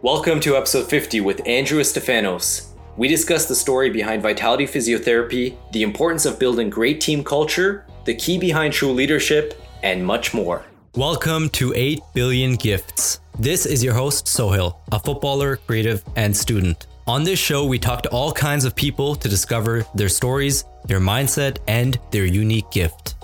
Welcome to episode 50 with Andrew Stefanos. We discuss the story behind Vitality Physiotherapy, the importance of building great team culture, the key behind true leadership, and much more. Welcome to 8 Billion Gifts. This is your host, Sohail, a footballer, creative, and student. On this show, we talk to all kinds of people to discover their stories, their mindset, and their unique gift.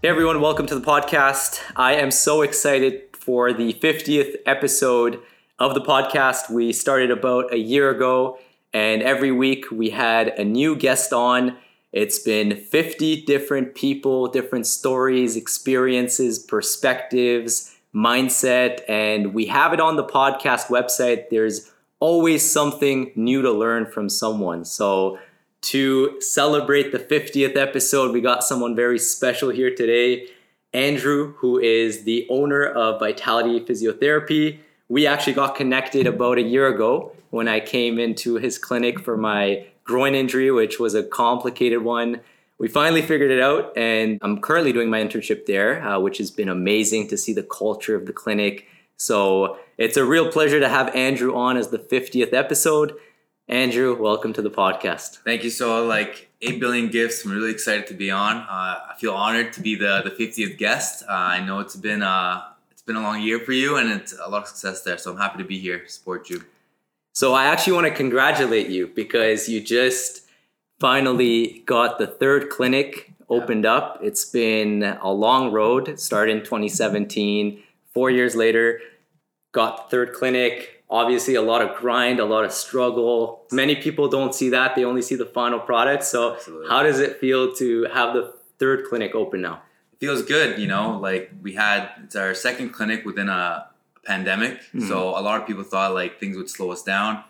Hey everyone, welcome to the podcast. I am so excited for the 50th episode of the podcast. We started about a year ago, and every week we had a new guest on. It's been 50 different people, different stories, experiences, perspectives, mindset, and we have it on the podcast website. There's always something new to learn from someone. So, to celebrate the 50th episode, we got someone very special here today. Andrew, who is the owner of Vitality Physiotherapy we actually got connected about a year ago when I came into his clinic for my groin injury, which was a complicated one. We finally figured it out, and I'm currently doing my internship there, uh, which has been amazing to see the culture of the clinic. So it's a real pleasure to have Andrew on as the 50th episode. Andrew, welcome to the podcast. Thank you. So, like 8 billion gifts, I'm really excited to be on. Uh, I feel honored to be the, the 50th guest. Uh, I know it's been uh, it's been a long year for you and it's a lot of success there. So I'm happy to be here, support you. So I actually want to congratulate you because you just finally got the third clinic opened up. It's been a long road, started in 2017. Four years later, got third clinic. Obviously, a lot of grind, a lot of struggle. Many people don't see that; they only see the final product. So, Absolutely. how does it feel to have the third clinic open now? Feels good, you know. Like we had it's our second clinic within a pandemic, mm-hmm. so a lot of people thought like things would slow us down.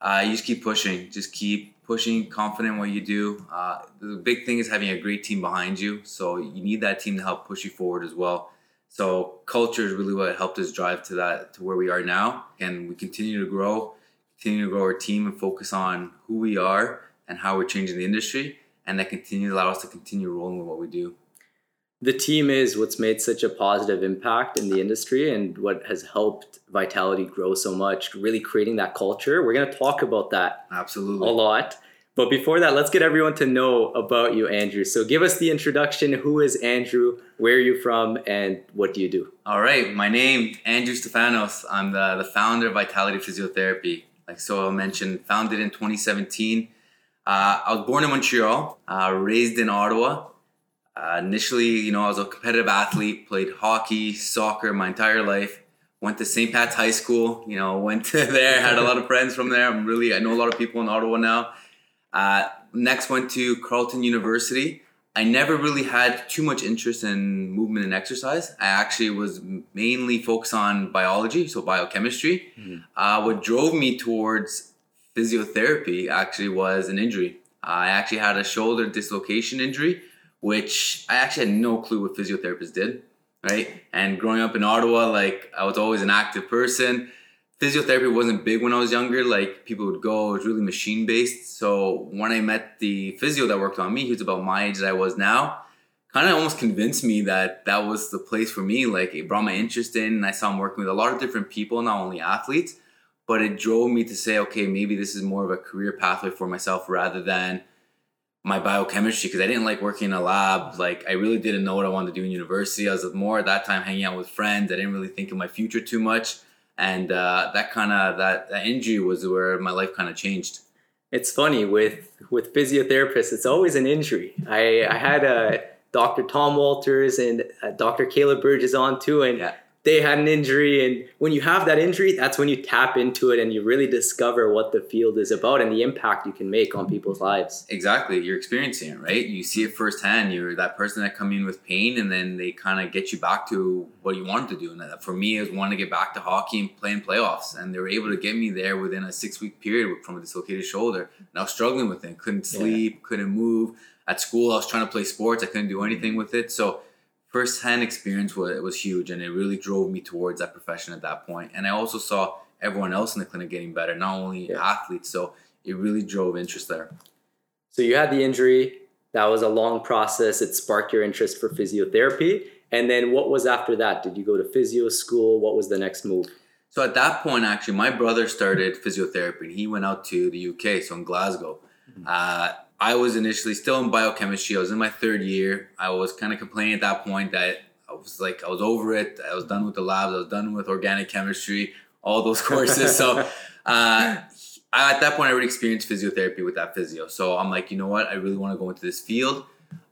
Uh, you just keep pushing, just keep pushing, confident in what you do. Uh, the big thing is having a great team behind you, so you need that team to help push you forward as well. So culture is really what helped us drive to that to where we are now, and we continue to grow, continue to grow our team and focus on who we are and how we're changing the industry, and that continue to allow us to continue rolling with what we do the team is what's made such a positive impact in the industry and what has helped Vitality grow so much, really creating that culture. We're going to talk about that absolutely a lot. But before that, let's get everyone to know about you, Andrew. So give us the introduction. Who is Andrew? Where are you from? And what do you do? All right. My name, Andrew Stefanos. I'm the, the founder of Vitality Physiotherapy. Like Sohail mentioned, founded in 2017. Uh, I was born in Montreal, uh, raised in Ottawa, uh, initially, you know, I was a competitive athlete, played hockey, soccer my entire life. Went to St. Pat's High School, you know, went to there, had a lot of friends from there. I'm really, I know a lot of people in Ottawa now. Uh, next, went to Carleton University. I never really had too much interest in movement and exercise. I actually was mainly focused on biology, so biochemistry. Mm-hmm. Uh, what drove me towards physiotherapy actually was an injury. I actually had a shoulder dislocation injury which I actually had no clue what physiotherapists did, right? And growing up in Ottawa, like I was always an active person. Physiotherapy wasn't big when I was younger. Like people would go, it was really machine based. So when I met the physio that worked on me, he was about my age that I was now. Kind of almost convinced me that that was the place for me. Like it brought my interest in, and I saw him working with a lot of different people, not only athletes, but it drove me to say, okay, maybe this is more of a career pathway for myself rather than my biochemistry because I didn't like working in a lab. Like I really didn't know what I wanted to do in university. I was more at that time hanging out with friends. I didn't really think of my future too much, and uh, that kind of that, that injury was where my life kind of changed. It's funny with with physiotherapists. It's always an injury. I I had a. Uh, Dr. Tom Walters and uh, Dr. Caleb Burgess on too, and yeah they had an injury and when you have that injury that's when you tap into it and you really discover what the field is about and the impact you can make on people's lives. Exactly you're experiencing it right? You see it firsthand you're that person that come in with pain and then they kind of get you back to what you wanted to do and for me was wanting to get back to hockey and playing playoffs and they were able to get me there within a six week period from a dislocated shoulder and i was struggling with it couldn't sleep yeah. couldn't move at school i was trying to play sports i couldn't do anything mm-hmm. with it so firsthand experience was, was huge and it really drove me towards that profession at that point. And I also saw everyone else in the clinic getting better, not only yeah. athletes. So it really drove interest there. So you had the injury. That was a long process. It sparked your interest for physiotherapy. And then what was after that? Did you go to physio school? What was the next move? So at that point, actually, my brother started physiotherapy. and He went out to the UK, so in Glasgow. Mm-hmm. Uh, I was initially still in biochemistry. I was in my third year. I was kind of complaining at that point that I was like, I was over it. I was done with the labs. I was done with organic chemistry, all those courses. so uh, I, at that point, I already experienced physiotherapy with that physio. So I'm like, you know what? I really want to go into this field.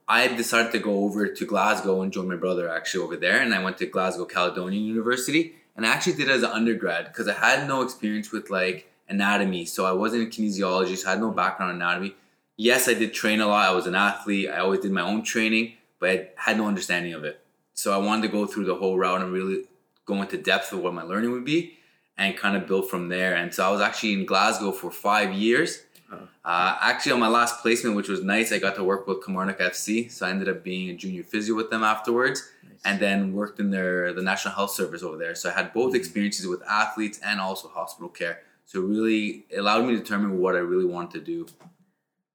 I decided to go over to Glasgow and join my brother actually over there. And I went to Glasgow Caledonian University and I actually did it as an undergrad because I had no experience with like anatomy. So I wasn't a kinesiologist, so I had no background in anatomy. Yes, I did train a lot. I was an athlete. I always did my own training, but I had no understanding of it. So I wanted to go through the whole route and really go into depth of what my learning would be and kind of build from there. And so I was actually in Glasgow for five years. Uh, actually, on my last placement, which was nice, I got to work with Kilmarnock FC. So I ended up being a junior physio with them afterwards and then worked in their the National Health Service over there. So I had both mm-hmm. experiences with athletes and also hospital care. So really allowed me to determine what I really wanted to do.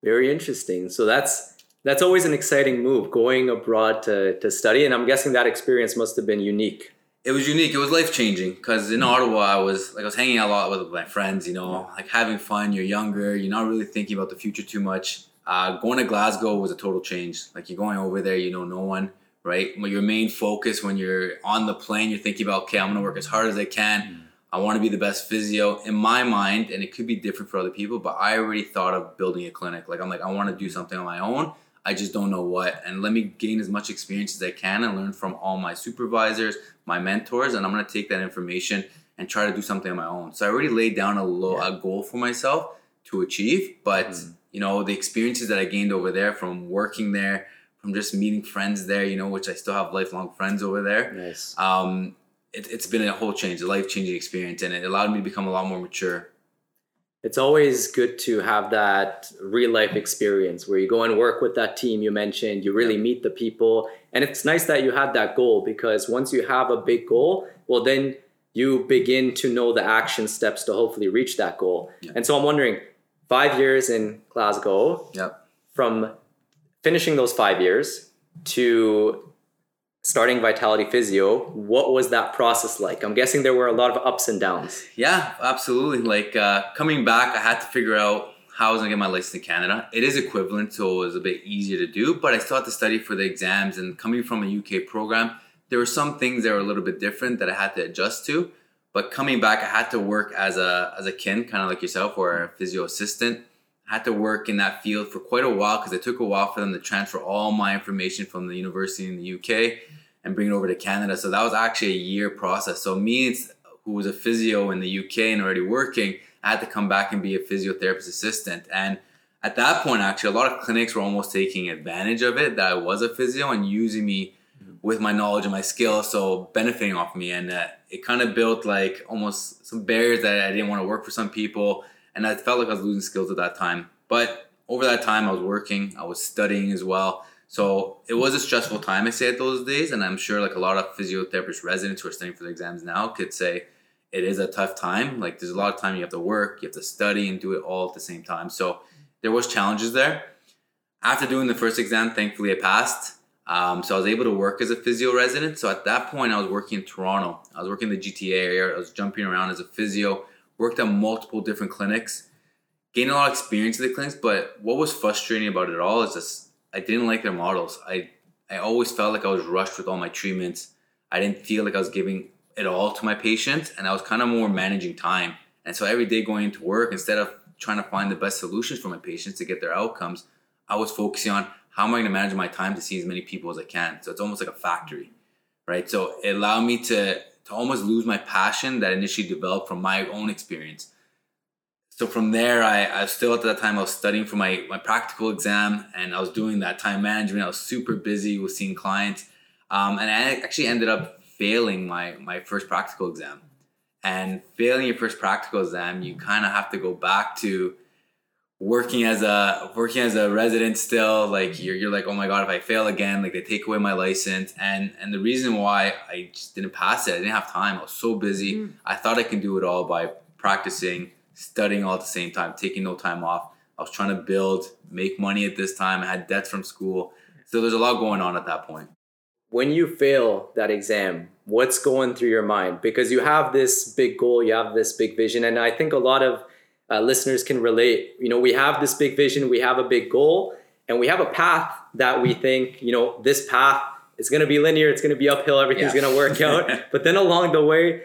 Very interesting. So that's that's always an exciting move, going abroad to, to study. And I'm guessing that experience must have been unique. It was unique. It was life changing because in Ottawa, I was like I was hanging out a lot with my friends. You know, like having fun. You're younger. You're not really thinking about the future too much. Uh, going to Glasgow was a total change. Like you're going over there, you know no one right? Your main focus when you're on the plane, you're thinking about, okay, I'm gonna work as hard as I can. I want to be the best physio in my mind, and it could be different for other people, but I already thought of building a clinic. Like I'm like, I want to do something on my own. I just don't know what. And let me gain as much experience as I can and learn from all my supervisors, my mentors, and I'm gonna take that information and try to do something on my own. So I already laid down a low yeah. a goal for myself to achieve, but mm. you know the experiences that I gained over there from working there, from just meeting friends there, you know, which I still have lifelong friends over there. Nice. Um, it, it's been a whole change, a life changing experience, and it allowed me to become a lot more mature. It's always good to have that real life experience where you go and work with that team you mentioned, you really meet the people. And it's nice that you had that goal because once you have a big goal, well, then you begin to know the action steps to hopefully reach that goal. And so I'm wondering, five years in Glasgow, yep. from finishing those five years to starting Vitality Physio, what was that process like? I'm guessing there were a lot of ups and downs. Yeah, absolutely. Like uh, coming back, I had to figure out how I was gonna get my license in Canada. It is equivalent, so it was a bit easier to do, but I still had to study for the exams. And coming from a UK program, there were some things that were a little bit different that I had to adjust to. But coming back, I had to work as a as a kin, kind of like yourself, or a physio assistant had to work in that field for quite a while because it took a while for them to transfer all my information from the university in the UK and bring it over to Canada. So that was actually a year process. So me, who was a physio in the UK and already working, I had to come back and be a physiotherapist assistant. And at that point, actually, a lot of clinics were almost taking advantage of it that I was a physio and using me with my knowledge and my skills, so benefiting off me. And uh, it kind of built like almost some barriers that I didn't want to work for some people and I felt like I was losing skills at that time. But over that time, I was working, I was studying as well. So it was a stressful time, I say, at those days. And I'm sure like a lot of physiotherapist residents who are studying for the exams now could say it is a tough time. Like there's a lot of time you have to work, you have to study and do it all at the same time. So there was challenges there. After doing the first exam, thankfully I passed. Um, so I was able to work as a physio resident. So at that point, I was working in Toronto. I was working in the GTA area. I was jumping around as a physio worked at multiple different clinics, gained a lot of experience at the clinics. But what was frustrating about it all is just I didn't like their models. I I always felt like I was rushed with all my treatments. I didn't feel like I was giving it all to my patients, and I was kind of more managing time. And so every day going into work, instead of trying to find the best solutions for my patients to get their outcomes, I was focusing on how am I going to manage my time to see as many people as I can. So it's almost like a factory, right? So it allowed me to to almost lose my passion that initially developed from my own experience. So from there, I, I still at that time I was studying for my, my practical exam and I was doing that time management. I was super busy with seeing clients. Um, and I actually ended up failing my, my first practical exam. And failing your first practical exam, you kind of have to go back to working as a working as a resident still like you're, you're like oh my god if i fail again like they take away my license. And and the reason why i just didn't pass it i didn't have time i was so busy. Mm. i thought i can do it all by practicing studying all at the same time taking no time off. I was trying to build make money at this time. I had debts from school. So there's a lot going on at that point. When you fail that exam what's going through your mind? Because you have this big goal, you have this big vision, and I think a lot of uh, listeners can relate. You know, we have this big vision, we have a big goal, and we have a path that we think, you know, this path is going to be linear, it's going to be uphill, everything's yeah. going to work out. but then along the way,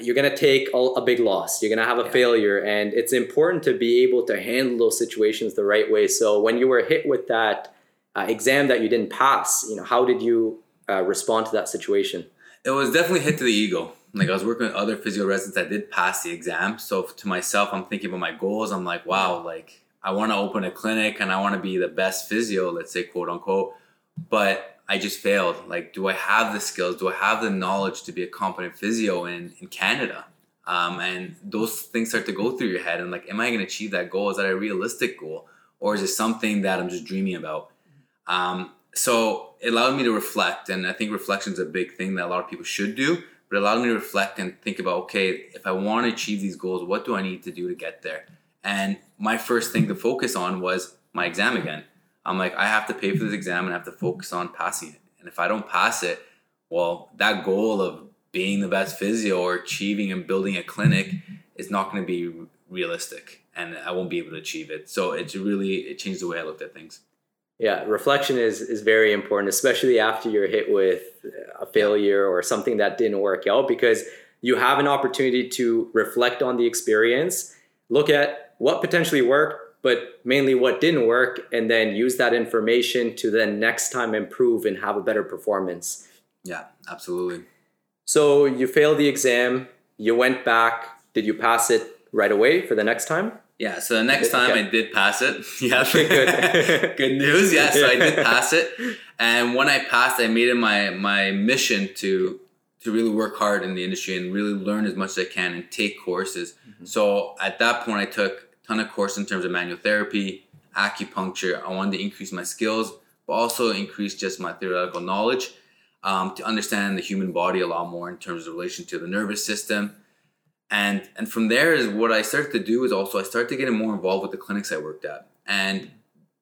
you're going to take a, a, big loss. You're going to have a yeah. failure. And it's important to be able to handle those situations the right way. So when you were hit with that uh, exam that you didn't pass, you know, how did you uh, respond to that situation? It was definitely hit to the ego. Like I was working with other physio residents that did pass the exam. So to myself, I'm thinking about my goals. I'm like, wow, like I want to open a clinic and I want to be the best physio, let's say, quote unquote. But I just failed. Like, do I have the skills? Do I have the knowledge to be a competent physio in, in Canada? Um, and those things start to go through your head. And like, am I going to achieve that goal? Is that a realistic goal? Or is it something that I'm just dreaming about? Um, so it allowed me to reflect. And I think reflection is a big thing that a lot of people should do. But it allowed me to reflect and think about, okay, if I want to achieve these goals, what do I need to do to get there? And my first thing to focus on was my exam again I'm like, I have to pay for this exam and I have to focus on passing it. And if I don't pass it, well, that goal of being the best physio or achieving and building a clinic is not going to be realistic and I won't be able to achieve it. So it's really, it changed the way I looked at things. Yeah, reflection is, is very important, especially after you're hit with a failure or something that didn't work out, because you have an opportunity to reflect on the experience, look at what potentially worked, but mainly what didn't work and then use that information to then next time improve and have a better performance. Yeah absolutely. So you failed the exam you went back did you pass it right away for the next time yeah so the next time okay. i did pass it yeah good good news yeah so i did pass it and when i passed i made it my my mission to to really work hard in the industry and really learn as much as i can and take courses mm-hmm. so at that point i took a ton of courses in terms of manual therapy, acupuncture. I wanted to increase my skills, but also increase just my theoretical knowledge um, to understand the human body a lot more in terms of relation to the nervous system. And and from there is what I started to do is also I started to get more involved with the clinics I worked at. And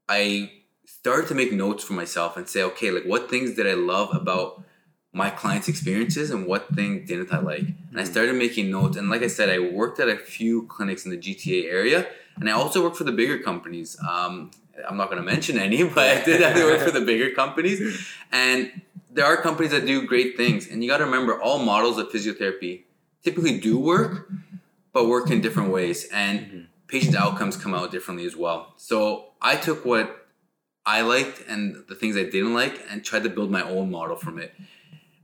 I started to make notes for myself and say, okay, like what things did I love about my clients' experiences and what thing didn't I like. And I started making notes. And like I said, I worked at a few clinics in the GTA area, and I also worked for the bigger companies. Um, I'm not going to mention any, but I did have to work for the bigger companies. And there are companies that do great things. And you got to remember, all models of physiotherapy typically do work, but work in different ways. And mm-hmm. patient outcomes come out differently as well. So I took what I liked and the things I didn't like and tried to build my own model from it.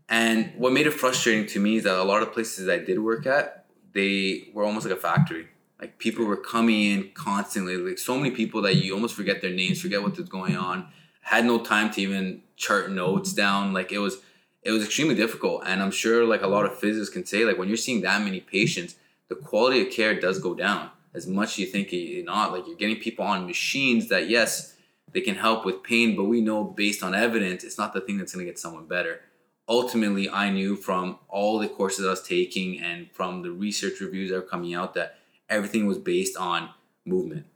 And what made it frustrating to me is that a lot of places I did work at, they were almost like a factory. Like people were coming in constantly, like so many people that you almost forget their names, forget what's going on. Had no time to even chart notes down. Like it was, it was extremely difficult. And I'm sure like a lot of physicists can say, like when you're seeing that many patients, the quality of care does go down as much as you think you're not. Like you're getting people on machines that yes, they can help with pain, but we know based on evidence, it's not the thing that's going to get someone better ultimately I knew from all the courses I was taking and from the research reviews that were coming out that everything was based on movement.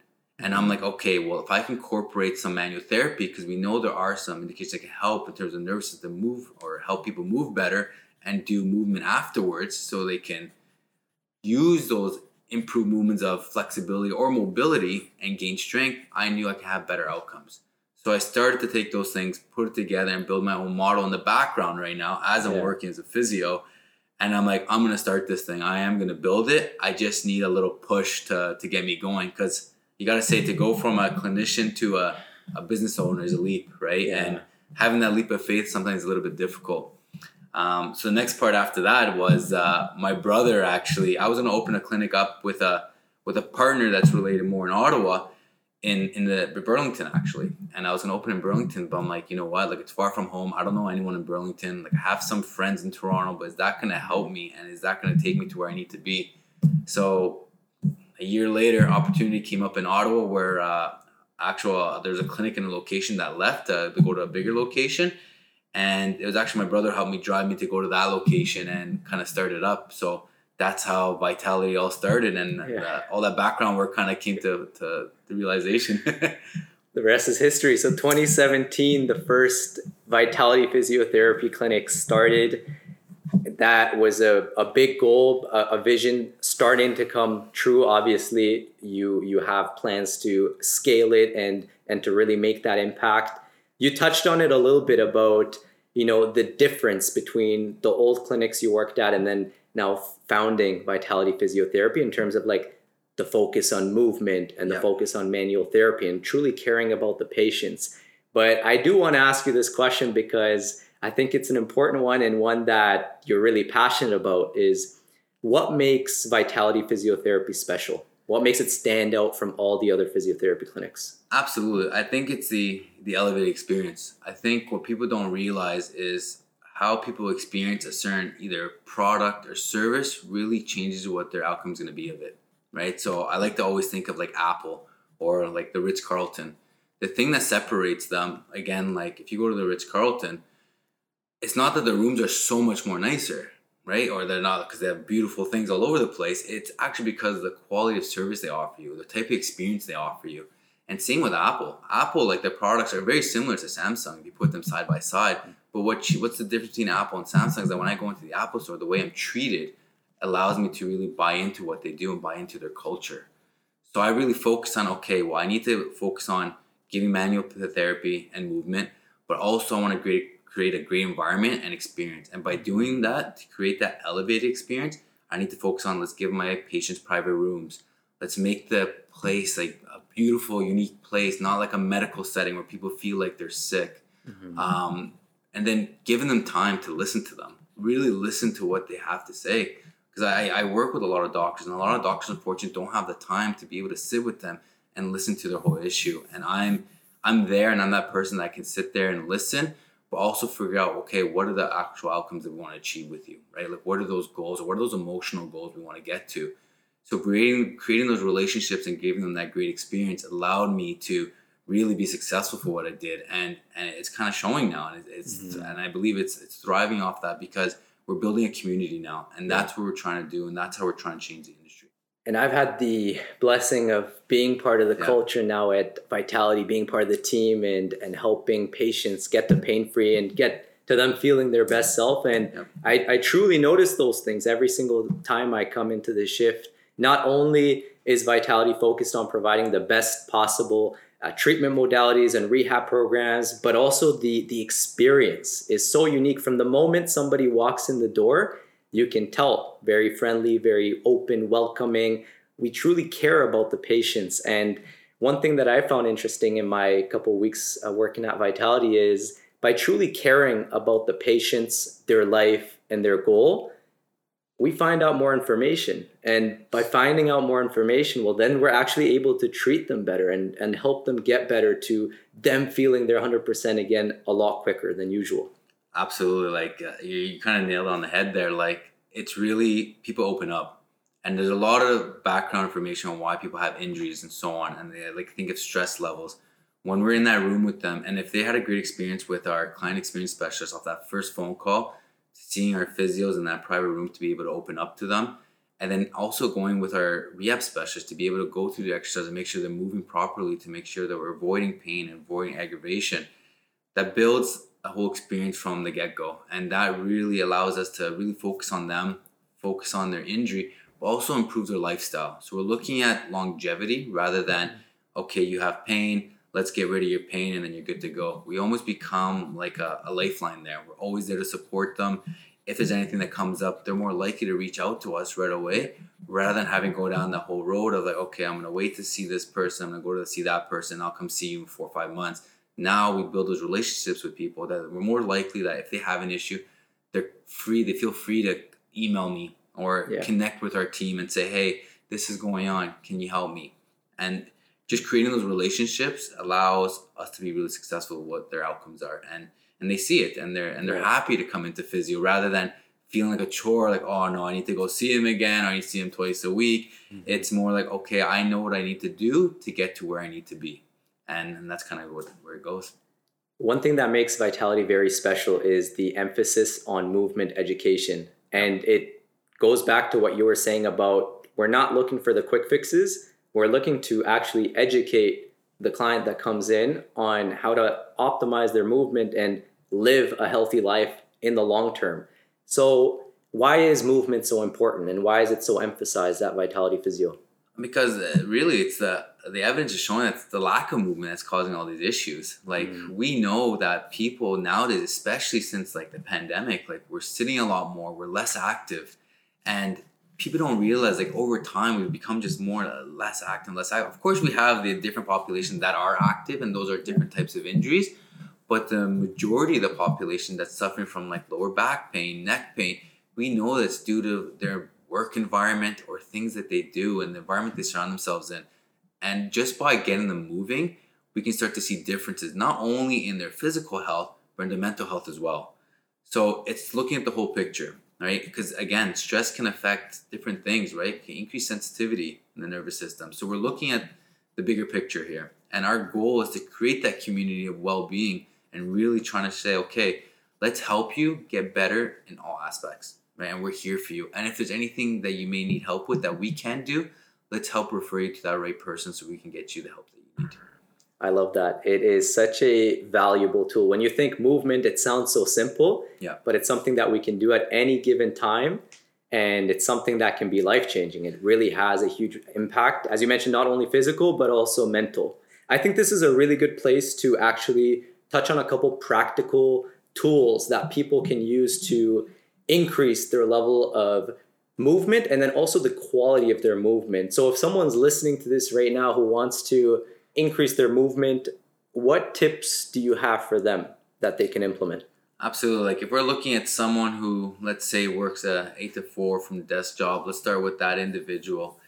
And I'm like, okay, well, if I can incorporate some manual therapy, because we know there are some indications that can help in terms of nervous system move or help people move better and do movement afterwards so they can use those improved movements of flexibility or mobility and gain strength, I knew I could have better outcomes. So I started to take those things, put it together, and build my own model in the background right now as I'm yeah. working as a physio. And I'm like, I'm gonna start this thing. I am gonna build it. I just need a little push to to get me going because you gotta say to go from a clinician to a, a business owner is a leap, right? Yeah. And having that leap of faith sometimes is a little bit difficult. Um, so the next part after that was uh, my brother actually. I was gonna open a clinic up with a with a partner that's related more in Ottawa in in the Burlington actually, and I was gonna open in Burlington, but I'm like, you know what? Like it's far from home. I don't know anyone in Burlington. Like I have some friends in Toronto, but is that gonna help me? And is that gonna take me to where I need to be? So a year later, opportunity came up in Ottawa where uh, actual uh, there's a clinic in a location that left uh, to go to a bigger location, and it was actually my brother helped me drive me to go to that location and kind of start it up. So that's how Vitality all started, and yeah. uh, all that background work kind of came to, to the realization. the rest is history. So 2017, the first Vitality Physiotherapy clinic started. That was a, a big goal, a, a, vision starting to come true. Obviously, you you have plans to scale it and and to really make that impact. You touched on it a little bit about you know the difference between the old clinics you worked at and then now founding Vitality Physiotherapy in terms of like the focus on movement and the focus on manual therapy and truly caring about the patients. But I do want to ask you this question because I think it's an important one and one that you're really passionate about is what makes Vitality Physiotherapy special? What makes it stand out from all the other physiotherapy clinics? Absolutely. I think it's the the elevated experience. I think what people don't realize is how people experience a certain either product or service really changes what their outcome is going to be of it, right? So I like to always think of like Apple or like the Ritz Carlton. The thing that separates them, again, like if you go to the Ritz Carlton, it's not that the rooms are so much more nicer, right? Or they're not because they have beautiful things all over the place. It's actually because of the quality of service they offer you, the type of experience they offer you. And same with Apple. Apple, like their products are very similar to Samsung if you put them side by side. But what what's the difference between Apple and Samsung is that when I go into the Apple store, the way I'm treated allows me to really buy into what they do and buy into their culture. So I really focus on okay, well, I need to focus on giving manual therapy and movement, but also I want to create create a great environment and experience. And by doing that, to create that elevated experience, I need to focus on let's give my patients private rooms. Let's make the place like a beautiful, unique place, not like a medical setting where people feel like they're sick. Mm-hmm. Um, and then giving them time to listen to them, really listen to what they have to say. Because I, I work with a lot of doctors, and a lot of doctors, unfortunately, don't have the time to be able to sit with them and listen to their whole issue. And I'm I'm there, and I'm that person that can sit there and listen, but also figure out okay what are the actual outcomes that we want to achieve with you right? Like what are those goals or what are those emotional goals we want to get to? So creating creating those relationships and giving them that great experience allowed me to really be successful for what I did and and it's kind of showing now and it's mm-hmm. and I believe it's it's thriving off that because we're building a community now and that's what we're trying to do and that's how we're trying to change the and I've had the blessing of being part of the yeah. culture now at Vitality, being part of the team and and helping patients get the pain free and get to them feeling their best self. And yeah. I, I truly notice those things every single time I come into the shift. Not only is Vitality focused on providing the best possible uh, treatment modalities and rehab programs, but also the the experience is so unique from the moment somebody walks in the door you can tell very friendly, very open, welcoming. We truly care about the patients. And one thing that I found interesting in my couple weeks uh, working at Vitality is by truly caring about the patients, their life, and their goal, we find out more information. And by finding out more information, well, then we're actually able to treat them better and, and help them get better to them feeling their 100% again a lot quicker than usual. Absolutely, like uh, you, you kind of nailed on the head there. Like it's really people open up, and there's a lot of background information on why people have injuries and so on, and they like think of stress levels. When we're in that room with them, and if they had a great experience with our client experience specialist off that first phone call, seeing our physios in that private room to be able to open up to them, and then also going with our rehab specialist to be able to go through the exercise and make sure they're moving properly to make sure that we're avoiding pain and avoiding aggravation. That builds a whole experience from the get go. And that really allows us to really focus on them, focus on their injury, but also improve their lifestyle. So we're looking at longevity rather than, okay, you have pain, let's get rid of your pain and then you're good to go. We almost become like a, a lifeline there. We're always there to support them. If there's anything that comes up, they're more likely to reach out to us right away rather than having go down the whole road of like, okay, I'm gonna wait to see this person, I'm gonna go to see that person, I'll come see you in four or five months now we build those relationships with people that we're more likely that if they have an issue, they're free, they feel free to email me or yeah. connect with our team and say, hey, this is going on. Can you help me? And just creating those relationships allows us to be really successful with what their outcomes are. And and they see it and they're and they're happy to come into physio rather than feeling like a chore, like, oh no, I need to go see him again, or I need to see him twice a week. Mm-hmm. It's more like, okay, I know what I need to do to get to where I need to be and, and that's kind of what, where it goes. One thing that makes Vitality very special is the emphasis on movement education. And it goes back to what you were saying about we're not looking for the quick fixes, we're looking to actually educate the client that comes in on how to optimize their movement and live a healthy life in the long term. So, why is movement so important and why is it so emphasized at Vitality Physio? Because uh, really, it's the the evidence is showing that the lack of movement that's causing all these issues. Like mm. we know that people nowadays, especially since like the pandemic, like we're sitting a lot more, we're less active, and people don't realize like over time we've become just more uh, less active, less active. Of course, we have the different populations that are active, and those are different types of injuries. But the majority of the population that's suffering from like lower back pain, neck pain, we know that's due to their work environment or things that they do and the environment they surround themselves in. And just by getting them moving, we can start to see differences not only in their physical health, but in their mental health as well. So it's looking at the whole picture, right? Because again, stress can affect different things, right? It can increase sensitivity in the nervous system. So we're looking at the bigger picture here. And our goal is to create that community of well being and really trying to say, okay, let's help you get better in all aspects, right? And we're here for you. And if there's anything that you may need help with that we can do, let's help refer you to that right person so we can get you the help that you need. I love that. It is such a valuable tool. When you think movement, it sounds so simple, yeah. but it's something that we can do at any given time. And it's something that can be life changing. It really has a huge impact, as you mentioned, not only physical, but also mental. I think this is a really good place to actually touch on a couple practical tools that people can use to increase their level of movement and then also the quality of their movement. So if someone's listening to this right now who wants to increase their movement, what tips do you have for them that they can implement? Absolutely. Like if we're looking at someone who, let's say, works a eight to four from the desk job, let's start with that individual.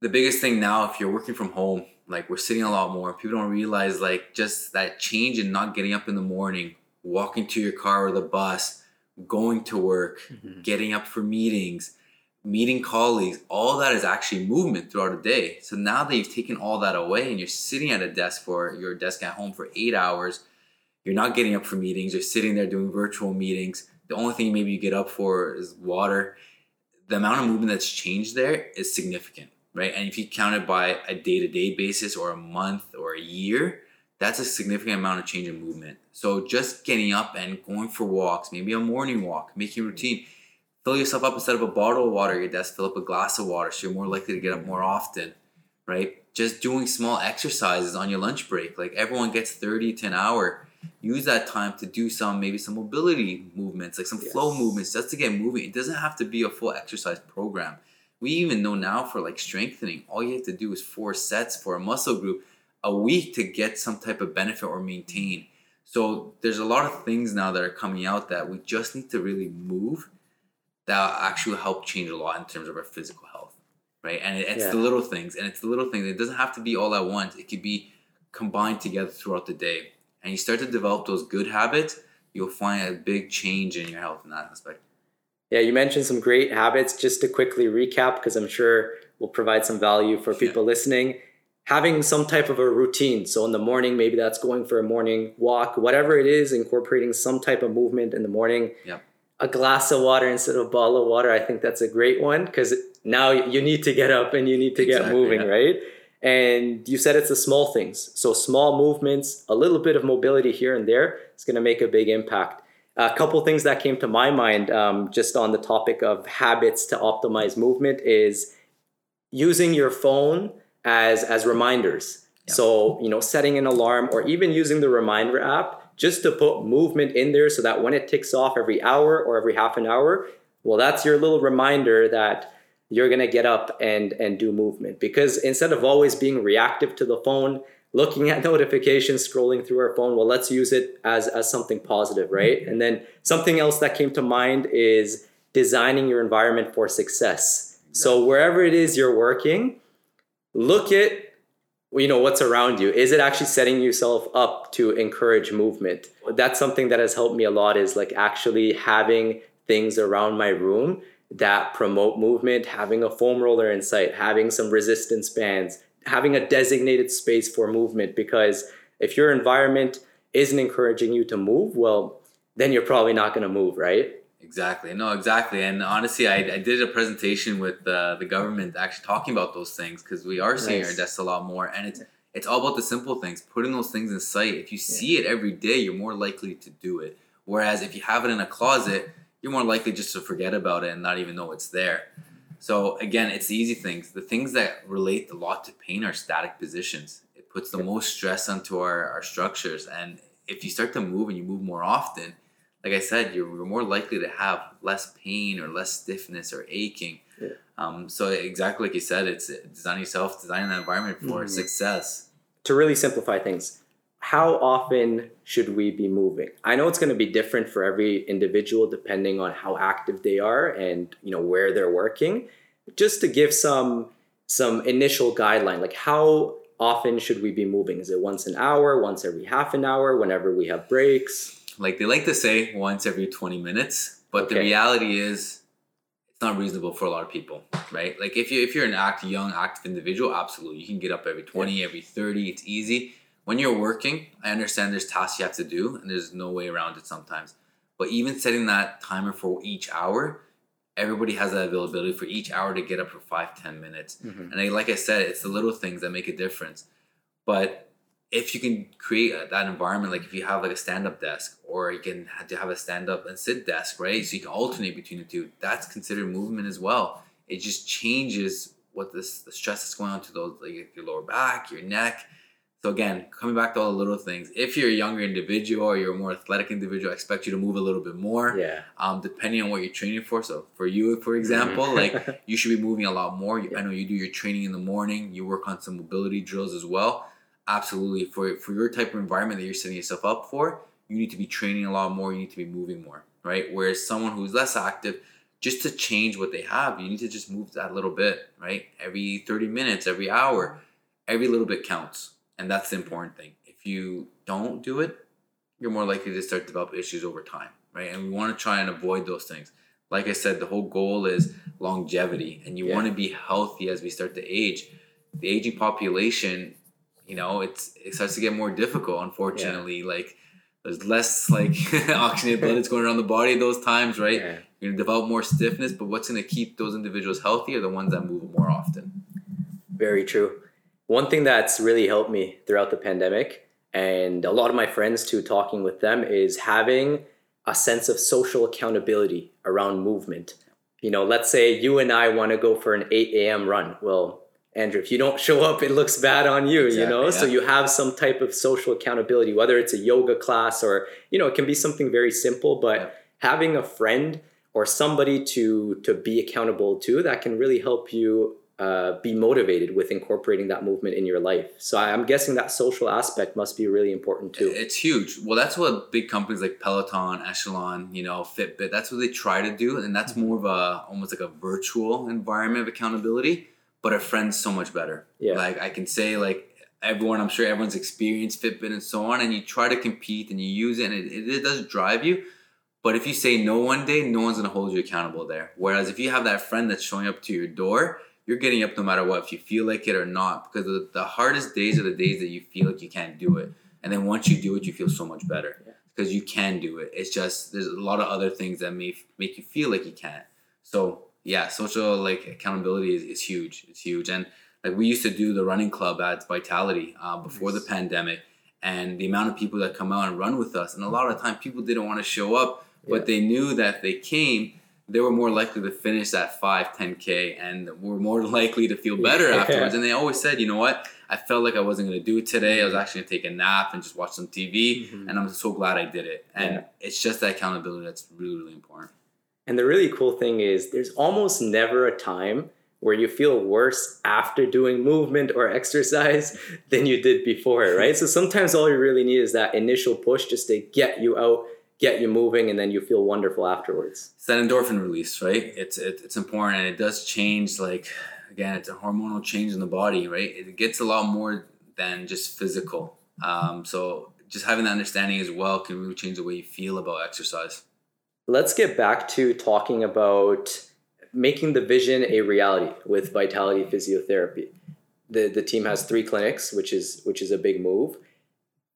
The biggest thing now, if you're working from home, like we're sitting a lot more, people don't realize like just that change in not getting up in the morning, walking to your car or the bus, going to work, mm-hmm. getting up for meetings, meeting colleagues, all that is actually movement throughout a day. So now that you've taken all that away and you're sitting at a desk for your desk at home for eight hours, you're not getting up for meetings, you're sitting there doing virtual meetings. The only thing maybe you get up for is water. The amount of movement that's changed there is significant, right? And if you count it by a day to day basis or a month or a year, that's a significant amount of change in movement. So just getting up and going for walks, maybe a morning walk, making mm-hmm. routine. Fill yourself up instead of a bottle of water at your desk, fill up a glass of water so you're more likely to get up mm-hmm. more often, right? Just doing small exercises on your lunch break. Like everyone gets 30 to an hour. Use that time to do some maybe some mobility movements, like some yes. flow movements, just to get moving. It doesn't have to be a full exercise program. We even know now for like strengthening, all you have to do is four sets for a muscle group a week to get some type of benefit or maintain. So there's a lot of things now that are coming out that we just need to really move that actually help change a lot in terms of our physical health, right? And it's yeah. the little things, and it's the little things. It doesn't have to be all at once. It could be combined together throughout the day. And you start to develop those good habits, you'll find a big change in your health in that aspect. Yeah, you mentioned some great habits. Just to quickly recap, because I'm sure will provide some value for people yeah. listening having some type of a routine. So in the morning, maybe that's going for a morning walk, whatever it is, incorporating some type of movement in the morning. Yep. A glass of water instead of a bottle of water, I think that's a great one because now you need to get up and you need to exactly, get moving, yeah. right? And you said it's the small things. So small movements, a little bit of mobility here and there is going to make a big impact. A couple things that came to my mind um, just on the topic of habits to optimize movement is using your phone as as reminders. So, you know, setting an alarm or even using the reminder app just to put movement in there so that when it ticks off every hour or every half an hour, well, that's your little reminder that you're going to get up and and do movement because instead of always being reactive to the phone, looking at notifications, scrolling through our phone, well, let's use it as as something positive, right? Mm-hmm. And then something else that came to mind is designing your environment for success. So wherever it is you're working, look at you know what's around you. Is it actually setting yourself up to encourage movement? That's something that has helped me a lot is like actually having things around my room that promote movement having a foam roller in sight having some resistance bands having a designated space for movement. Because if your environment isn't encouraging you to move well then you're probably not going to move right Exactly. No, exactly. And honestly, I, I did a presentation with uh, the government actually talking about those things because we are seeing nice. our desks a lot more, and it's it's all about the simple things, putting those things in sight. If you see yeah. it every day, you're more likely to do it. Whereas if you have it in a closet, you're more likely just to forget about it and not even know it's there. So again, it's the easy things. The things that relate a lot to pain are static positions. It puts the most stress onto our, our structures. And if you start to move and you move more often, like I said, you're, you're more likely to have less pain or less stiffness or aching. Yeah. Um, so exactly like you said, it's design yourself, design the environment for Mhm. success. to really simplify things, how often should we be moving? I know it's going to be different for every individual depending on how active they are and you know where they're working. Just to give some some initial guideline, like how often should we be moving? Is it once an hour, once every half an hour, whenever we have breaks? Like they like to say once every 20 minutes, but the reality is it's not reasonable for a lot of people, right? Like if you if you're an act young active individual, absolutely. You can get up every 20, every 30, it's easy. When you're working, I understand there's tasks you have to do and there's no way around it sometimes. But even setting that timer for each hour, everybody has that availability for each hour to get up for five, 10 minutes. Mhm. And I, like I said, it's the little things that make a difference. But if you can create a- that environment, like if you have like a stand-up desk, or you can have to have a stand-up and sit desk, right? So you can alternate between the two. That's considered movement as well. It just changes what this the stress that's going on to those like your lower back, your neck. So again, coming back to all the little things. If you're a younger individual or you're a more athletic individual, I expect you to move a little bit more Yeah. um, depending on what you're training for. So for you, for example, like you should be moving a lot more. You, I know you do your training in the morning. You work on some mobility drills as well. Absolutely, for for your type of environment that you're setting yourself up for, you need to be training a lot more. You need to be moving more, right? Whereas someone who's less active, just to change what they have, you need to just move that little bit, right? Every thirty minutes, every hour, every little bit counts, and that's the important thing. If you don't do it, you're more likely to start to develop issues over time, right? And we want to try and avoid those things. Like I said, the whole goal is longevity, and you Yeah. want to be healthy as we start to age. The aging population, you know, it's it starts to get more difficult. Unfortunately, like there's less like oxygenated blood that's going around the body at those times, right? Yeah. You're gonna develop more stiffness, but what's gonna keep those individuals healthy are the ones that move more often. Very true. One thing that's really helped me throughout the pandemic, and a lot of my friends too, talking with them, is having a sense of social accountability around movement. You know, let's say you and I want to go for an 8 a.m. run. Well, Andrew, if you don't show up, it looks bad on you, you know? Exactly, So you have some type of social accountability, whether it's a yoga class or, you know, it can be something very simple, but Yeah. having a friend or somebody to to be accountable to that can really help you uh, be motivated with incorporating that movement in your life. So I'm guessing that social aspect must be really important too. It's huge. Well, that's what big companies like Peloton, Echelon, you know, Fitbit, that's what they try to do. And that's more of a almost like a virtual environment of accountability, but a friend's so much better. Yeah. Like I can say like everyone, I'm sure everyone's experienced Fitbit and so on, and you try to compete and you use it and it, it, it does drive you. But if you say no one day, no one's gonna hold you accountable there. Whereas if you have that friend that's showing up to your door, you're getting up no matter what, if you feel like it or not. Because the, the hardest days are the days that you feel like you can't do it. And then once you do it, you feel so much better. Yeah. Because you can do it. It's just there's a lot of other things that may f- make you feel like you can't. So yeah, social like accountability is, is huge. It's huge. And like we used to do the running club at Vitality uh, before the pandemic, and the amount of people that come out and run with us, and a lot of the time people didn't want to show up, but Yeah. they knew that if they came, they were more likely to finish that 5, 10K and were more likely to feel better Yeah. afterwards. And they always said, you know what? I felt like I wasn't going to do it today. I was actually going to take a nap and just watch some TV. Mhm. And I'm so glad I did it. And Yeah. it's just that accountability that's really, really important. And the really cool thing is there's almost never a time where you feel worse after doing movement or exercise than you did before, right? so sometimes all you really need is that initial push just to get you out, get you moving, and then you feel wonderful afterwards. It's that endorphin release, right? It's it, it's important, and it does change. Like again, it's a hormonal change in the body, right? It gets a lot more than just physical. Um, so just having that understanding as well can really change the way you feel about exercise. Let's get back to talking about making the vision a reality with Vitality Physiotherapy. The the team has three clinics, which is which is a big move.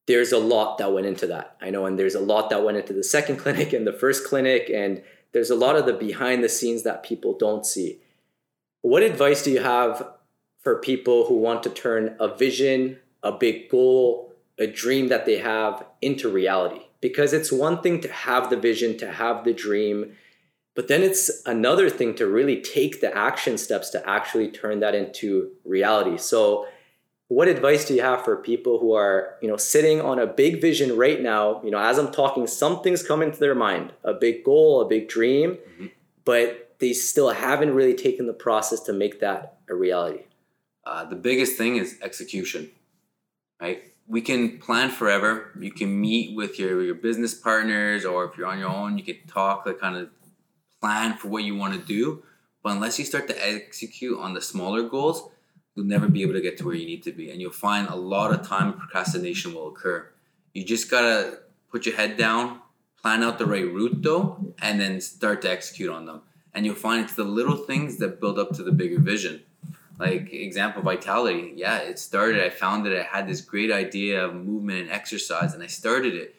There's a lot that went into that. I know, and there's a lot that went into the second clinic and the first clinic, and there's a lot of the behind the scenes that people don't see. What advice do you have for people who want to turn a vision, a big goal, a dream that they have into reality? Because it's one thing to have the vision, to have the dream, But then it's another thing to really take the action steps to actually turn that into reality. So, what advice do you have for people who are, you know, sitting on a big vision right now? You know, as I'm talking, something's coming to their mind, a big goal, a big dream, mm-hmm. but they still haven't really taken the process to make that a reality. Uh, the biggest thing is execution, right? We can plan forever. You can meet with your, your business partners, or if you're on your own, you can talk, like kind of plan for what you want to do. But unless you start to execute on the smaller goals, you'll never be able to get to where you need to be. And you'll find a lot of time procrastination will occur. You just gotta put your head down, plan out the right route though, and then start to execute on them. And you'll find it's the little things that build up to the bigger vision. Like example, vitality. Yeah, it started. I found that I had this great idea of movement and exercise, and I started it.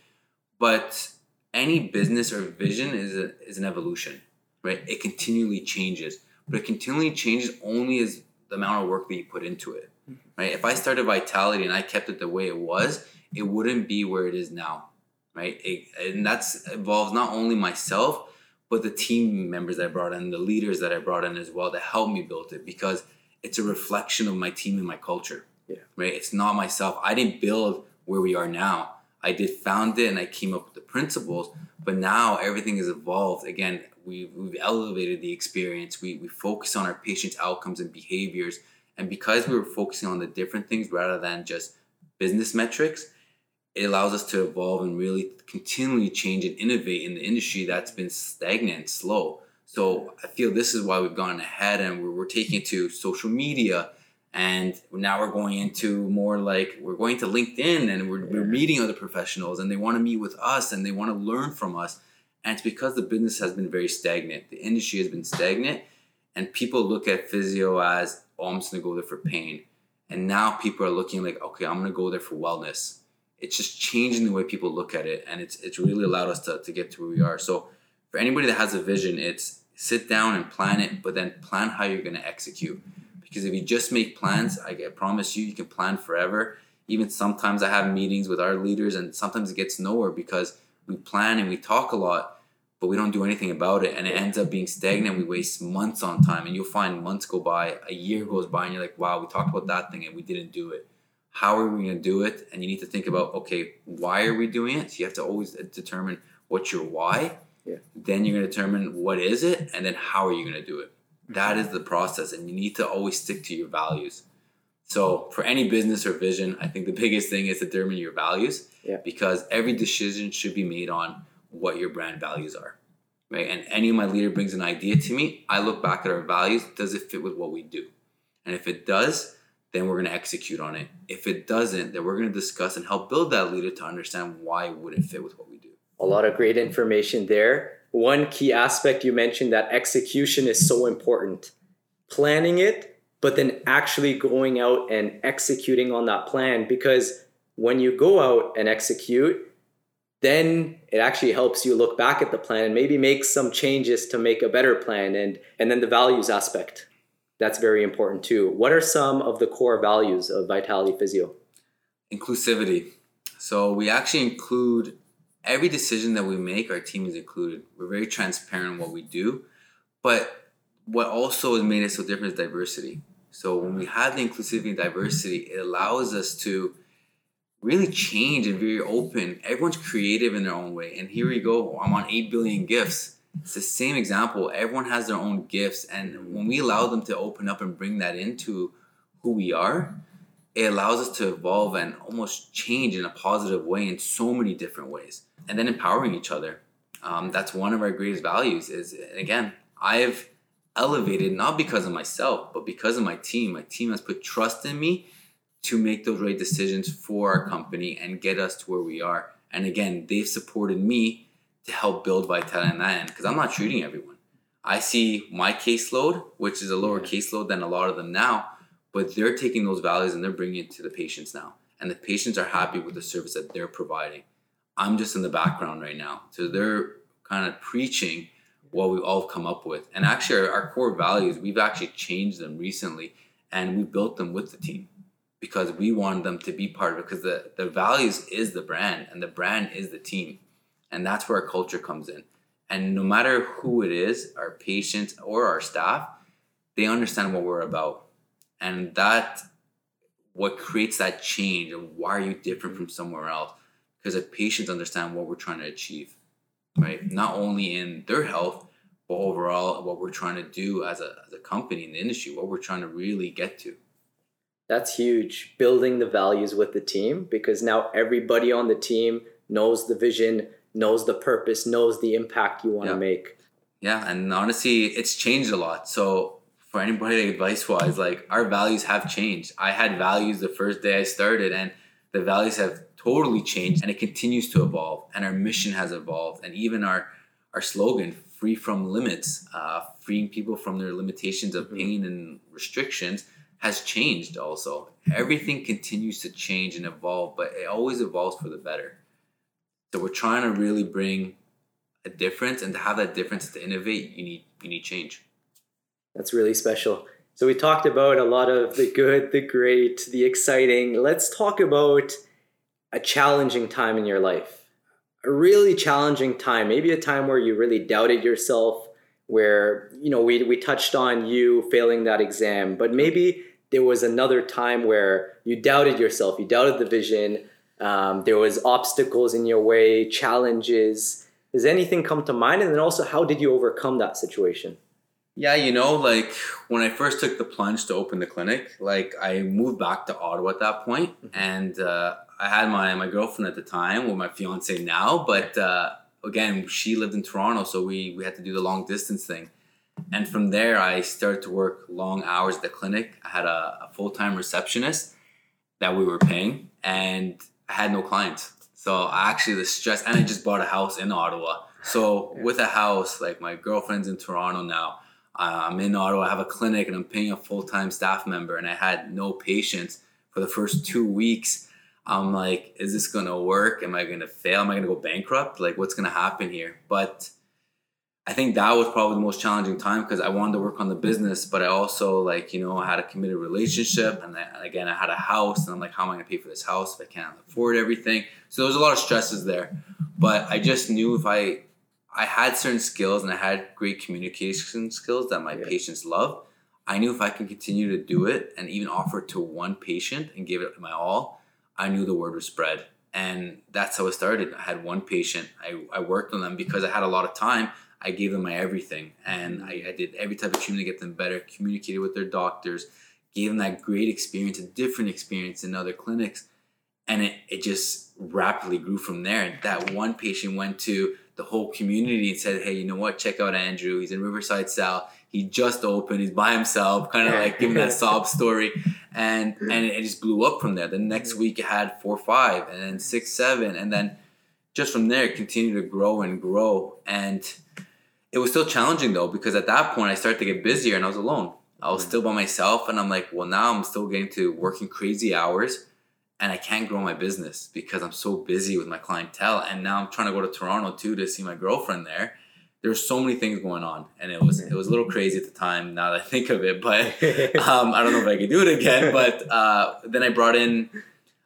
But any business or vision is a, is an evolution, right? It continually changes, but it continually changes only as the amount of work that you put into it, mm-hmm. right? If I started Vitality and I kept it the way it was, it wouldn't be where it is now, right? It, and that's involves not only myself, but the team members that I brought in, the leaders that I brought in as well that helped me build it because it's a reflection of my team and my culture, yeah. right? It's not myself. I didn't build where we are now. I did found it and I came up with the principles, but now everything has evolved. Again, we've, we've elevated the experience. We, we focus on our patients' outcomes and behaviors. And because we were focusing on the different things rather than just business metrics, it allows us to evolve and really continually change and innovate in the industry that's been stagnant and slow. So I feel this is why we've gone ahead and we're, we're taking it to social media. And now we're going into more like we're going to LinkedIn and we're, we're meeting other professionals and they want to meet with us and they want to learn from us and it's because the business has been very stagnant. The industry has been stagnant, and people look at physio as, oh, I'm just gonna go there for pain. And now people are looking like, okay, I'm gonna go there for wellness. It's just changing the way people look at it, and it's it's really allowed us to, to get to where we are. So for anybody that has a vision, it's sit down and plan it, but then plan how you're gonna execute. Because if you just make plans, I promise you, you can plan forever. Even sometimes I have meetings with our leaders, and sometimes it gets nowhere because we plan and we talk a lot, but we don't do anything about it, and it ends up being stagnant. We waste months on time, and you'll find months go by, a year goes by, and you're like, "Wow, we talked about that thing and we didn't do it." How are we going to do it? And you need to think about, okay, why are we doing it? So you have to always uh, determine what's your why. Yeah. Then you're going to determine what is it, and then how are you going to do it. That is the process, and you need to always stick to your values. So for any business or vision, I think the biggest thing is determine your values. Yeah. Because every decision should be made on what your brand values are. Right. And any of my leader brings an idea to me, I look back at our values. Does it fit with what we do? And if it does, then we're going to execute on it. If it doesn't, then we're going to discuss and help build that leader to understand why it wouldn't fit with what we do. A lot of great information there. One key aspect you mentioned that execution is so important. Planning it but then actually going out and executing on that plan because when you go out and execute then it actually helps you look back at the plan and maybe make some changes to make a better plan and and then the values aspect that's very important too what are some of the core values of vitality physio inclusivity so we actually include every decision that we make our team is included we're very transparent in what we do but what also has made it so different is diversity so when we have the inclusivity and diversity, it allows us to really change and be very open. Everyone's creative in their own way. And here we go. I'm on 8 billion gifts. It's the same example. Everyone has their own gifts. And when we allow them to open up and bring that into who we are, it allows us to evolve and almost change in a positive way in so many different ways. And then empowering each other. Um, that's one of our greatest values is, again, I've elevated not because of myself, but because of my team. My team has put trust in me to make those right decisions for our company and get us to where we are. And again, they've supported me to help build Vitality on that end because I'm not treating everyone. I see my caseload, which is a lower caseload than a lot of them now, but they're taking those values and they're bringing it to the patients now. And the patients are happy with the service that they're providing. I'm just in the background right now. So they're kind of preaching what we've all come up with. And actually, our, core values, we've actually changed them recently and we built them with the team because we wanted them to be part of it because the, the values is the brand and the brand is the team. And that's where our culture comes in. And no matter who it is, our patients or our staff, they understand what we're about. And that what creates that change and why are you different from somewhere else? Because the patients understand what we're trying to achieve, right? Mm-hmm. Not only in their health, but overall what we're trying to do as a, as a company in the industry, what we're trying to really get to. That's huge. Building the values with the team because now everybody on the team knows the vision, knows the purpose, knows the impact you want to Yeah. make. Yeah, and honestly, it's changed a lot. So for anybody advice wise, like our values have changed. I had values the first day I started, and the values have totally changed, and it continues to evolve. And our mission has evolved, and even our our slogan, "Free from limits," uh, freeing people from their limitations of Mhm. pain and restrictions, has changed. Also, everything continues to change and evolve, but it always evolves for the better. So we're trying to really bring a difference and to have that difference to innovate you need you need change That's really special. So we talked about a lot of the good, the great, the exciting. Let's talk about a challenging time in your life. A really challenging time, maybe a time where you really doubted yourself, where, you know, we we touched on you failing that exam, but maybe there was another time where you doubted yourself, you doubted the vision, um, there was obstacles in your way, challenges. Does anything come to mind? And then also, how did you overcome that situation? Yeah you know like when i first took the plunge to open the clinic like i moved back to ottawa at that point and uh, i had my my girlfriend at the time or my fiance now but uh, again she lived in toronto so we we had to do the long distance thing. And from there i started to work long hours at the clinic. I had a, a full-time receptionist that we were paying and i had no clients. So I actually the stress and i just bought a house in ottawa. So Yeah. with a house like my girlfriend's in toronto now Uh, i'm in ottawa. I have a clinic and i'm paying a full-time staff member and i had no patients for the first two weeks. I'm like is this gonna work? Am i gonna fail? Am i gonna go bankrupt? Like what's gonna happen here? But I think that was probably the most challenging time because I wanted to work on the business, but I also like you know I had a committed relationship, and again I had a house, and I'm like, how am I gonna pay for this house if I can't afford everything? So there was a lot of stresses there, but I just knew if I I had certain skills and I had great communication skills that my Yeah. patients love. I knew if I can continue to do it and even offer it to one patient and give it my all, I knew the word would spread. And that's how it started. I had one patient. I, I worked on them because I had a lot of time. I gave them my everything. And mm-hmm. I, I did every type of treatment to get them better, communicated with their doctors, gave them that great experience, a different experience in other clinics. And it, it just rapidly grew from there. And that one patient went to the whole community and said, Hey, you know what? Check out Andrew. He's in Riverside South. He just opened. He's by himself, kind of like giving that sob story. And and it just blew up from there. The next week it had four, five, and then six, seven, and then just from there it continued to grow and grow. And it was still challenging though, because at that point I started to get busier and I was alone. I was mm. still by myself, and I'm like, well, now I'm still getting to working crazy hours, and I can't grow my business because I'm so busy with my clientele. And now I'm trying to go to Toronto too to see my girlfriend there. There's so many things going on, and it was it was a little crazy at the time. Now that I think of it, but um, I don't know if I could do it again. But uh, then I brought in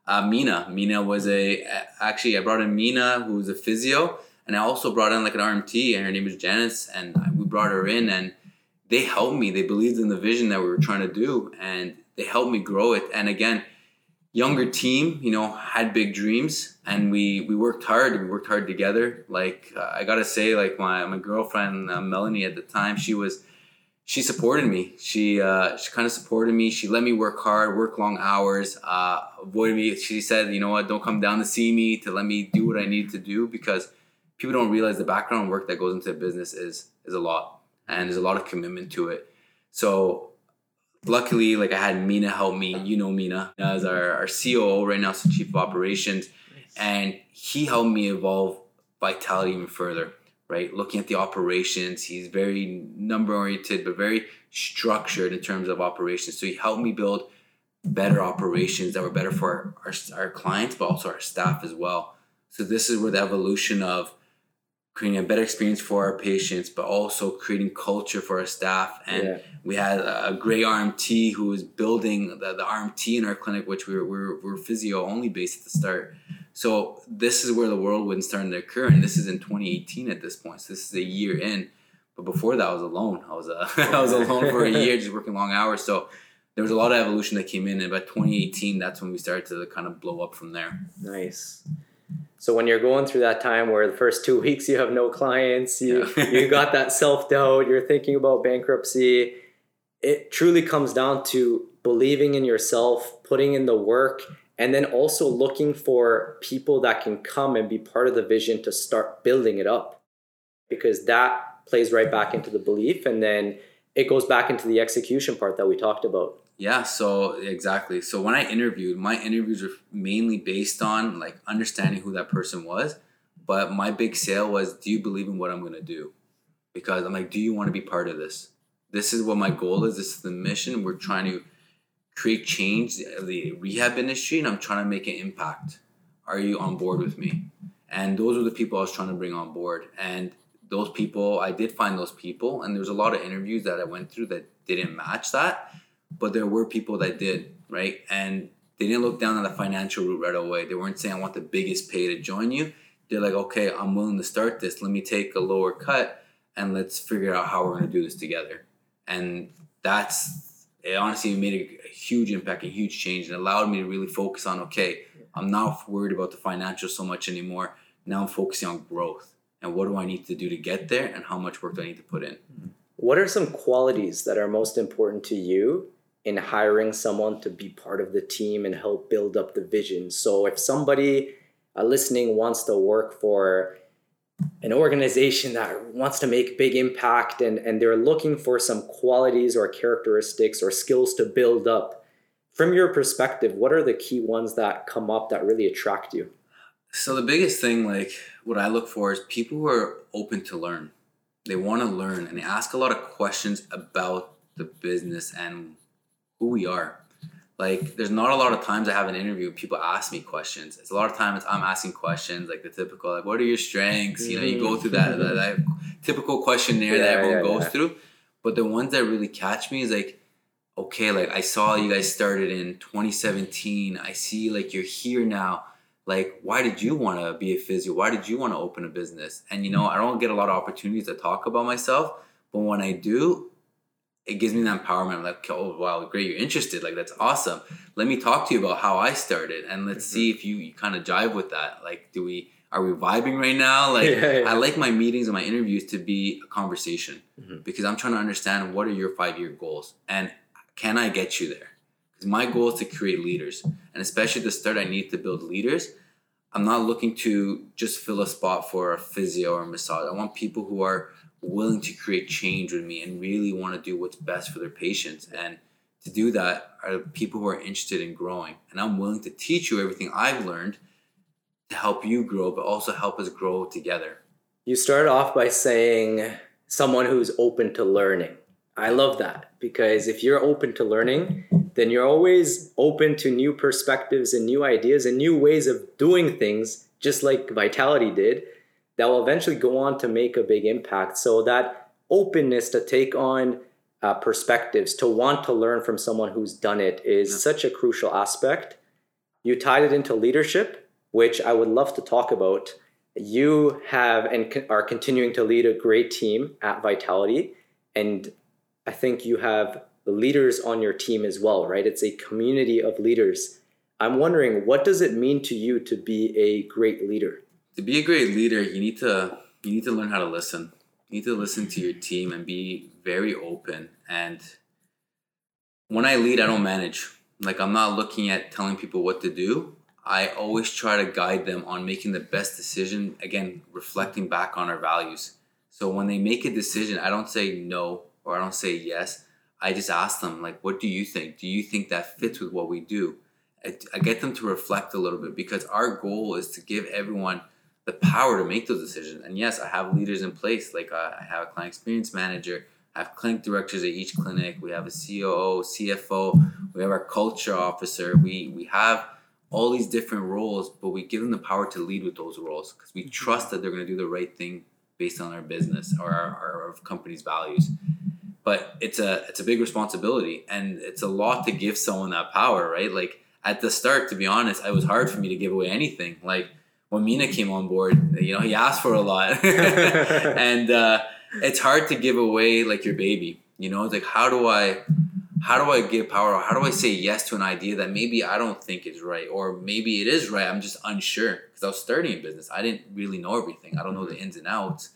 uh, Mina. Mina was a actually I brought in Mina, who was a physio, and I also brought in like an RMT, and her name is Janice, and we brought her in, and they helped me. They believed in the vision that we were trying to do, and they helped me grow it. And again, younger team, you know, had big dreams, and we we worked hard. We worked hard together. Like uh, I gotta say, like my my girlfriend uh, Melanie at the time, she was she supported me. She uh, she kind of supported me. She let me work hard, work long hours, uh, avoided me. She said, you know what, don't come down to see me to let me do what I need to do because people don't realize the background work that goes into a business is is a lot and there's a lot of commitment to it. So luckily, like I had Mina help me. You know Mina mm-hmm. as our, our COO right now, so Chief of Operations, and he helped me evolve Vitality even further. Right, looking at the operations, he's very number oriented, but very structured in terms of operations. So he helped me build better operations that were better for our, our, our clients, but also our staff as well. So this is where the evolution of creating a better experience for our patients, but also creating culture for our staff. And Yeah. We had a great RMT who was building the, the RMT in our clinic, which we were, we were, we were physio only based at the start. So this is where the whirlwind starting to occur, and this is in 2018 at this point. So this is a year in. But before that, I was alone. I was uh, I was alone for a year, just working long hours. So there was a lot of evolution that came in, and by 2018, that's when we started to kind of blow up from there. Nice. So when you're going through that time where the first two weeks you have no clients, you Yeah. you got that self doubt, you're thinking about bankruptcy. It truly comes down to believing in yourself, putting in the work, and then also looking for people that can come and be part of the vision to start building it up. Because that plays right back into the belief, and then it goes back into the execution part that we talked about. Yeah, so exactly. So when I interviewed, my interviews were mainly based on like understanding who that person was. But my big sale was, do you believe in what I'm gonna do? Because I'm like, do you want to be part of this? This is what my goal is. This is the mission. We're trying to create change the rehab industry, and I'm trying to make an impact. Are you on board with me? And those were the people I was trying to bring on board. And those people, I did find those people, and there was a lot of interviews that I went through that didn't match that but there were people that did right and they didn't look down on the financial route right away they weren't saying i want the biggest pay to join you they're like okay i'm willing to start this let me take a lower cut and let's figure out how we're going to do this together and that's it honestly made a, a huge impact a huge change and allowed me to really focus on okay i'm not worried about the financial so much anymore. Now i'm focusing on growth. And what do i need to do to get there and how much work do i need to put in? What are some qualities that are most important to you in hiring someone to be part of the team and help build up the vision? So, if somebody uh, listening wants to work for an organization that wants to make big impact and, and they're looking for some qualities or characteristics or skills to build up, from your perspective, what are the key ones that come up that really attract you? So the biggest thing, like what I look for, is people who are open to learn. They want to learn and they ask a lot of questions about the business and who we are. Like, there's not a lot of times I have an interview people ask me questions. It's a lot of times I'm asking questions, like the typical, like, what are your strengths? You know, you go through that, that, that typical questionnaire that everyone yeah, goes yeah. through. But the ones that really catch me is like, okay, like I saw you guys started in 2017. I see like you're here now. Like, why did you want to be a physio? Why did you want to open a business? And you know, I don't get a lot of opportunities to talk about myself, but when I do, it gives me that empowerment. I'm like, oh wow, great, you're interested. Like that's awesome. Let me talk to you about how I started, and let's Mhm. see if you, you kind of jive with that. Like, do we are we vibing right now? Like, Yeah, yeah. I like my meetings and my interviews to be a conversation Mhm. because I'm trying to understand what are your five year goals and can I get you there? Because my goal is to create leaders, and especially the start, I need to build leaders. I'm not looking to just fill a spot for a physio or a massage. I want people who are willing to create change with me and really want to do what's best for their patients. And to do that are people who are interested in growing. And I'm willing to teach you everything I've learned to help you grow, but also help us grow together. You started off by saying someone who's open to learning. I love that because if you're open to learning, then you're always open to new perspectives and new ideas and new ways of doing things, just like Vitality did, that will eventually go on to make a big impact. So, that openness to take on uh, perspectives, to want to learn from someone who's done it is Yeah. such a crucial aspect. You tied it into leadership, which I would love to talk about you have and are continuing to lead a great team at Vitality, and I think you have leaders on your team as well, right? It's a community of leaders. I'm wondering, what does it mean to you to be a great leader? To be a great leader you need to you need to learn how to listen. You need to listen to mm-hmm. your team and be very open. And when i lead i don't manage. Like i'm not looking at telling people what to do. I always try to guide them on making the best decision again reflecting back on our values. So when they make a decision i don't say no or i don't say yes. I just ask them like what do you think? Do you think that fits with what we do? I, I get them to reflect a little bit because our goal is to give everyone the power to make those decisions. And yes, I have leaders in place. Like uh, I have a client experience manager. I have clinic directors at each clinic. We have a COO, CFO. We have our culture officer. We we have all these different roles, but we give them the power to lead with those roles because we trust that they're going to do the right thing based on our business or our, our, our company's values. But it's a it's a big responsibility, and it's a lot to give someone that power, right? Like at the start, to be honest, it was hard for me to give away anything. Like when Mina came on board, you know, he asked for a lot, and uh, it's hard to give away like your baby. You know, it's like how do I, how do I give power? How do I say yes to an idea that maybe I don't think is right, or maybe it is right? I'm just unsure because I was starting a business. I didn't really know everything. I don't know the ins and outs.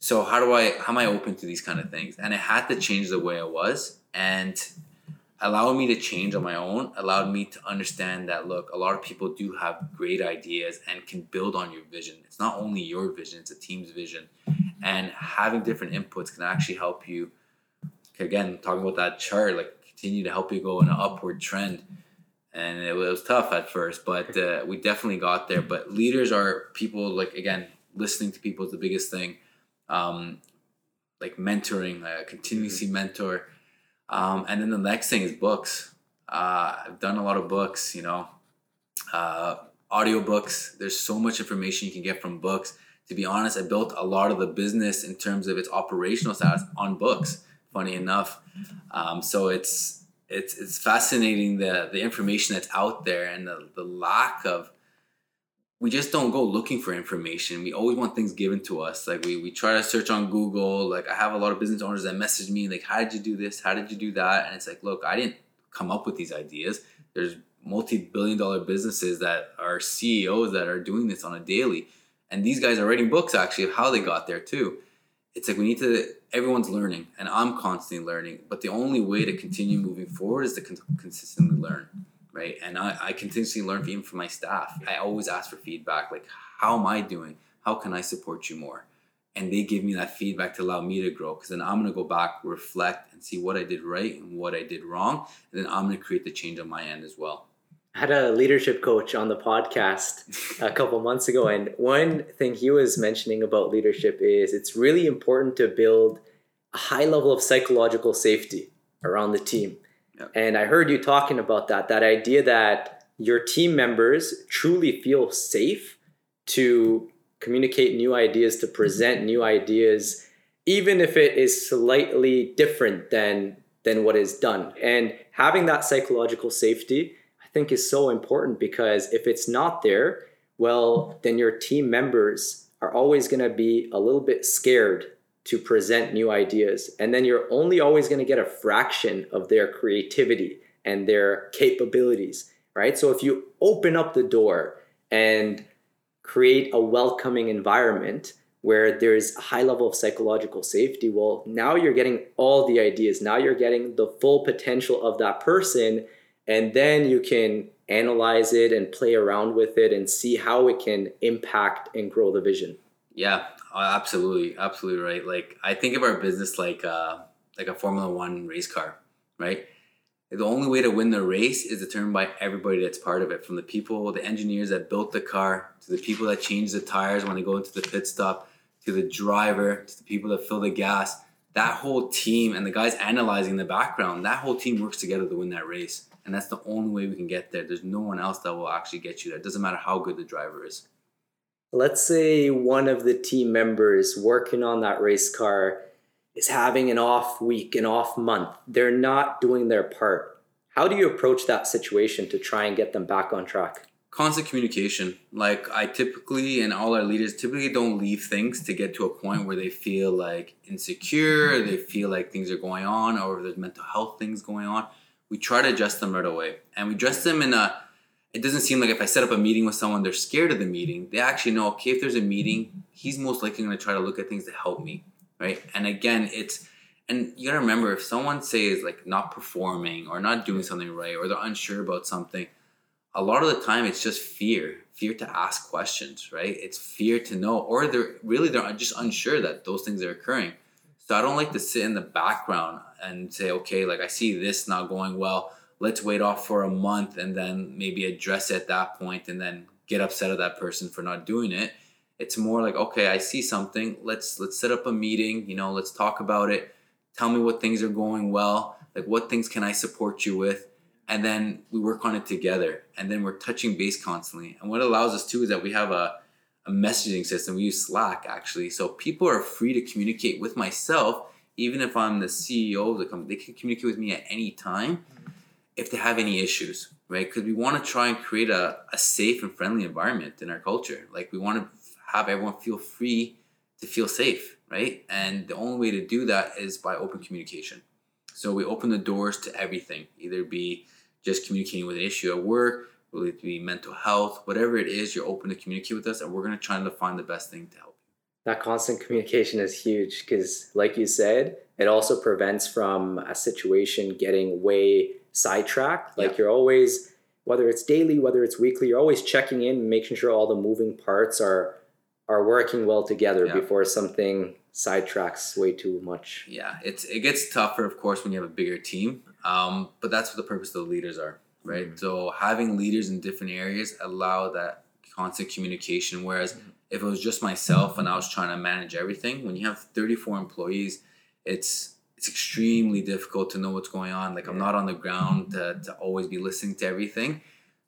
So how do I? How am I open to these kind of things? And it had to change the way I was, and allowed me to change on my own allowed me to understand that look a lot of people do have great ideas and can build on your vision. It's not only your vision it's a team's vision. And having different inputs can actually help you again talking about that chart like continue to help you go in an upward trend. And it was tough at first but uh, we definitely got there. But leaders are people like again listening to people is the biggest thing. Um, like mentoring uh, continuously mm-hmm. mentor um, and then the next thing is books. Uh, I've done a lot of books, you know, uh, audio books. There's so much information you can get from books. To be honest, I built a lot of the business in terms of its operational status on books. Funny enough, um, so it's it's it's fascinating the the information that's out there and the, the lack of we just don't go looking for information. We always want things given to us. Like we, we try to search on Google. Like I have a lot of business owners that message me like, how did you do this? How did you do that? And it's like, look, I didn't come up with these ideas. There's multi-billion dollar businesses that are CEOs that are doing this on a daily. And these guys are writing books actually of how they got there too. It's like we need to everyone's learning and I'm constantly learning, but the only way to continue moving forward is to con- consistently learn right? And I, I continuously learn even from my staff. I always ask for feedback, like, how am I doing? How can I support you more? And they give me that feedback to allow me to grow because then I'm gonna go back, reflect, and see what I did right and what I did wrong. And then I'm gonna create the change on my end as well. I had a leadership coach on the podcast a couple months ago, and one thing he was mentioning about leadership is it's really important to build a high level of psychological safety around the team and I heard you talking about that, that idea that your team members truly feel safe to communicate new ideas, to present new ideas, even if it is slightly different than than what is done. And having that psychological safety, I think is so important because if it's not there, well, then your team members are always going to be a little bit scared to present new ideas. And then you're only always going to get a fraction of their creativity and their capabilities, right? So if you open up the door and create a welcoming environment where there's a high level of psychological safety, well, now you're getting all the ideas. Now you're getting the full potential of that person. And then you can analyze it and play around with it and see how it can impact and grow the vision. Yeah, absolutely, absolutely right. Like I think of our business like uh, like a Formula One race car, right? The only way to win the race is determined by everybody that's part of it, from the people, the engineers that built the car, to the people that change the tires when they go into the pit stop, to the driver, to the people that fill the gas. That whole team and the guys analyzing the background, that whole team works together to win that race. And that's the only way we can get there. There's no one else that will actually get you there. It doesn't matter how good the driver is let's say one of the team members working on that race car is having an off week, an off month. They're not doing their part. How do you approach that situation to try and get them back on track? Constant communication. Like I typically and all our leaders typically don't leave things to get to a point where they feel like insecure, they feel like things are going on, or there's mental health things going on. We try to address them right away. And we address them in a it doesn't seem like if I set up a meeting with someone, they're scared of the meeting. They actually know, okay, if there's a meeting, he's most likely going to try to look at things to help me, right? And again, it's, and you gotta remember if someone says like not performing or not doing something right or they're unsure about something, a lot of the time it's just fear, fear to ask questions, right? It's fear to know, or they're really they're just unsure that those things are occurring. So I don't like to sit in the background and say, okay, like I see this not going well let's wait off for a month and then maybe address it at that point and then get upset at that person for not doing it. It's more like okay i see something. Let's let's set up a meeting you know let's talk about it. Tell me what things are going well. Like what things can i support you with? And then we work on it together. And then we're touching base constantly. And what allows us too is that we have a, a messaging system. We use slack actually. So people are free to communicate with myself. Even if i'm the ceo of the company they can communicate with me at any time mm-hmm. If they have any issues. right? Because we want to try and create a, a safe and friendly environment in our culture. Like we want to have everyone feel free to feel safe, right? And the only way to do that is by open communication. So we open the doors to everything, either be just communicating with an issue at work, will it be mental health, whatever it is, you're open to communicate with us, and we're gonna try to find the best thing to help you. That constant communication is huge because, like you said, it also prevents from a situation getting way sidetracked. Like Yeah. you're always, whether it's daily, whether it's weekly, you're always checking in, making sure all the moving parts are are working well together Yeah. before something sidetracks way too much. Yeah, it's it gets tougher, of course, when you have a bigger team. Um, but that's what the purpose of the leaders are, right? Mhm. So having leaders in different areas allow that constant communication. Whereas Mhm. if it was just myself and I was trying to manage everything, when you have 34 employees, it's it's extremely difficult to know what's going on. Like I'm not on the ground mm-hmm. to, to always be listening to everything.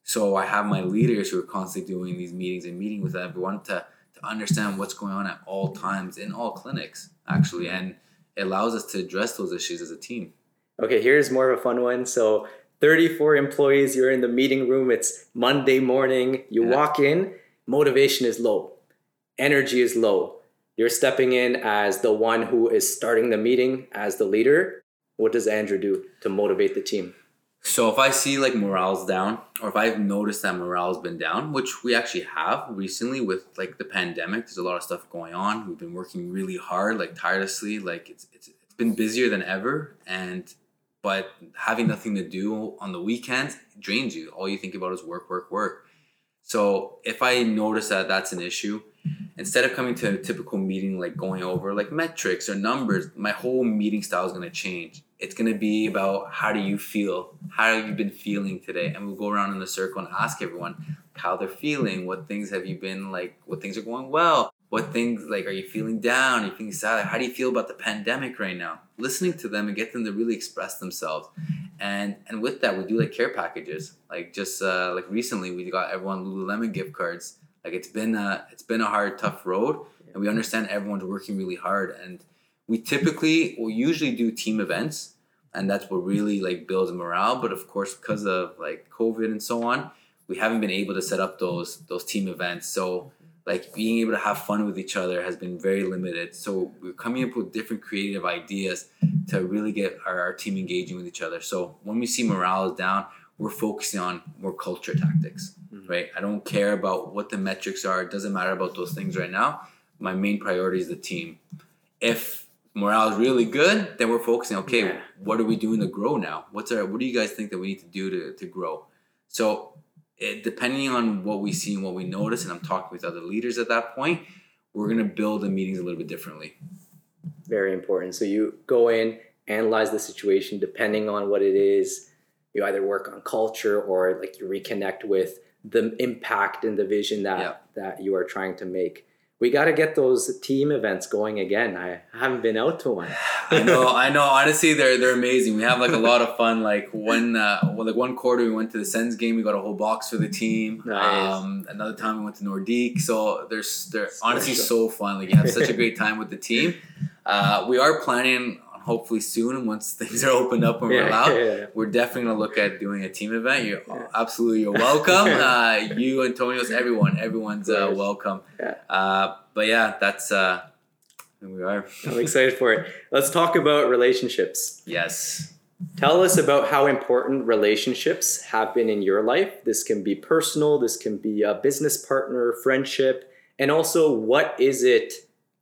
So I have my leaders who are constantly doing these meetings and meeting with everyone to to understand what's going on at all times in all clinics actually and it allows us to address those issues as a team Okay, here's more of a fun one. So 34 employees, you're in the meeting room, it's Monday morning, you Yeah. walk in, motivation is low, energy is low. You're stepping in as the one who is starting the meeting as the leader. What does Andrew do to motivate the team? so if i see like morale's down or if i've noticed that morale's been down which we actually have recently with like the pandemic there's a lot of stuff going on we've been working really hard like tirelessly like it's it's, it's been busier than ever and but having nothing to do on the weekends drains you all you think about is work work work so if i notice that that's an issue instead of coming to a typical meeting like going over like metrics or numbers my whole meeting style is going to change. It's going to be about how do you feel? How have you been feeling today? And we'll go around in a circle and ask everyone how they're feeling. What things have you been like what things are going well? What things like are you feeling down? Are you feeling sad? How do you feel about the pandemic right now? Listening to them and get them to really express themselves. And and with that we do like care packages. Like just uh, like recently we got everyone lululemon gift cards like it's been a it's been a hard tough road and we understand everyone's working really hard and we typically will usually do team events and that's what really like builds morale but of course because of like covid and so on we haven't been able to set up those those team events so like being able to have fun with each other has been very limited so we're coming up with different creative ideas to really get our, our team engaging with each other so when we see morale is down we're focusing on more culture tactics Mhm. right i don't care about what the metrics are it doesn't matter about those things right now my main priority is the team if morale is really good then we're focusing okay Yeah. what are we doing to grow now what's our what do you guys think that we need to do to, to grow so it, depending on what we see and what we notice and i'm talking with other leaders at that point we're going to build the meetings a little bit differently Very important. So you go in, analyze the situation, depending on what it is. You either work on culture or like you reconnect with the impact and the vision that Yeah. that you are trying to make. We got to get those team events going again. I haven't been out to one. I know, I know. Honestly, they're they're amazing. We have like a lot of fun. Like one, uh, well, like one quarter, we went to the Sens game. We got a whole box for the team. Nice. Um, another time, we went to Nordik. So there's they're honestly so fun. Like you have such a great time with the team. Uh, we are planning hopefully soon once things are opened up and we're allowed. yeah. We're definitely gonna look at doing a team event. You're Yeah. absolutely you're welcome. uh, you, Antonios, everyone, everyone's uh, welcome. Yeah. Uh, but yeah, that's uh, we are. I'm excited for it. Let's talk about relationships. Yes. Tell us about how important relationships have been in your life. This can be personal, this can be a business partner, friendship, and also what is it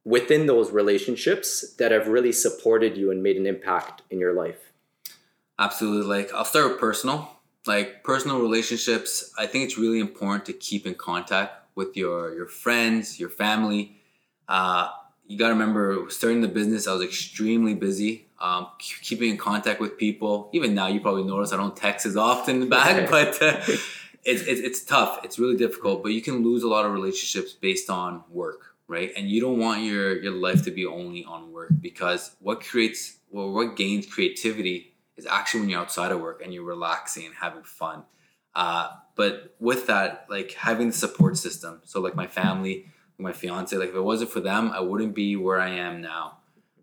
within those relationships that have really supported you and made an impact in your life? Absolutely. Like I'll start with personal. Like personal relationships, I think it's really important to keep in contact with your your friends, your family. Uh, you got to remember, starting the business, I was extremely busy. Um, keeping in contact with people. Even now, you probably notice I don't text as often back, but uh, it's, it's it's tough. It's really difficult. But you can lose a lot of relationships based on work, right? And you don't want your your life to be only on work because what creates well, what gains creativity is actually when you're outside of work and you're relaxing and having fun. Uh, but with that, like having the support system, so like my family, my fiance, like if it wasn't for them, I wouldn't be where I am now.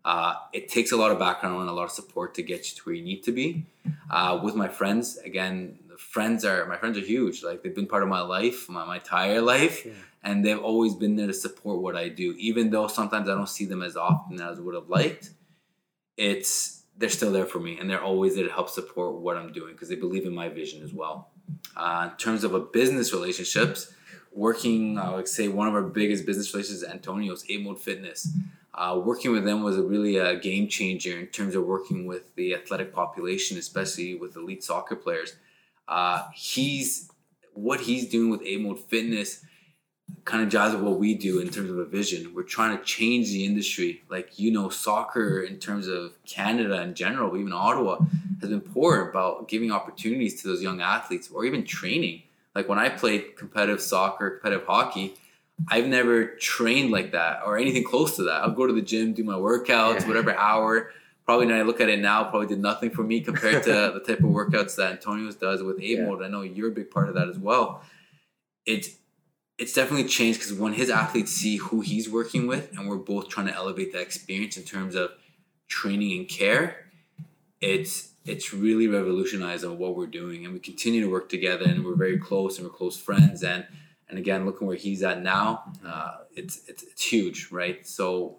Uh, it takes a lot of background and a lot of support to get you to where you need to be. Uh, with my friends, again, the friends are my friends are huge. Like they've been part of my life, my, my entire life, yeah. And they've always been there to support what I do. Even though sometimes I don't see them as often as I would have liked, it's they're still there for me, and they're always there to help support what I'm doing because they believe in my vision as well. Uh, in terms of a business relationships, working, I would say one of our biggest business relationships is Antonio's A Mode Fitness. Uh, working with them was a really a game changer in terms of working with the athletic population, especially with elite soccer players. Uh, he's what he's doing with A Mode Fitness kind of jives with what we do in terms of a vision. We're trying to change the industry. Like you know, soccer in terms of Canada in general, even Ottawa, has been poor about giving opportunities to those young athletes or even training. Like when I played competitive soccer, competitive hockey, I've never trained like that or anything close to that. I'll go to the gym, do my workouts, yeah. whatever hour. Probably when I look at it now, probably did nothing for me compared to the type of workouts that Antonio's does with Mode. Yeah. I know you're a big part of that as well. It's it's definitely changed because when his athletes see who he's working with, and we're both trying to elevate that experience in terms of training and care, it's it's really revolutionized on what we're doing, and we continue to work together, and we're very close, and we're close friends, and and again, looking where he's at now, uh, it's, it's it's huge, right? So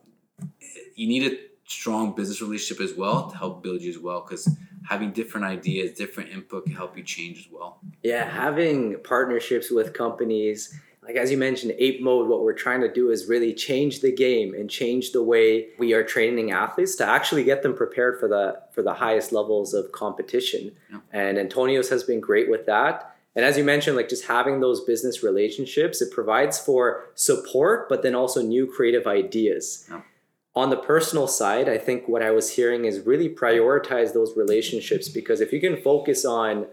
you need a strong business relationship as well to help build you as well, because having different ideas, different input can help you change as well. Yeah, having partnerships with companies like as you mentioned ape mode what we're trying to do is really change the game and change the way we are training athletes to actually get them prepared for the for the highest levels of competition yeah. and antonio's has been great with that and as you mentioned, like just having those business relationships, it provides for support, but then also new creative ideas. Yeah. On the personal side, I think what I was hearing is really prioritize those relationships because if you can focus on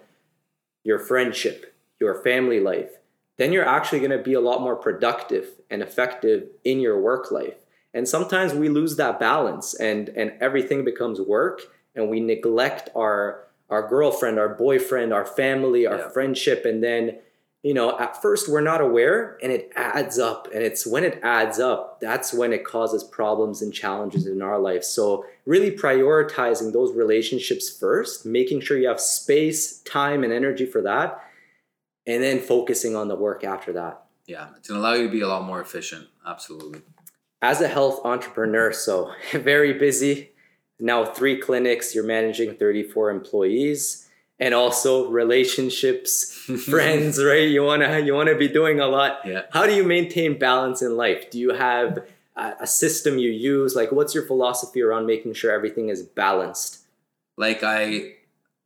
your friendship, your family life, then you're actually going to be a lot more productive and effective in your work life. And sometimes we lose that balance and and everything becomes work and we neglect our our girlfriend, our boyfriend, our family, our yeah. friendship. And then, you know, at first we're not aware and it adds up. And it's when it adds up, that's when it causes problems and challenges in our life. So, really prioritizing those relationships first, making sure you have space, time, and energy for that, and then focusing on the work after that. Yeah, it's gonna allow you to be a lot more efficient. Absolutely. As a health entrepreneur, so very busy, now three clinics you're managing 34 employees and also relationships friends right you want to you want to be doing a lot yeah. how do you maintain balance in life do you have a, a system you use like what's your philosophy around making sure everything is balanced like i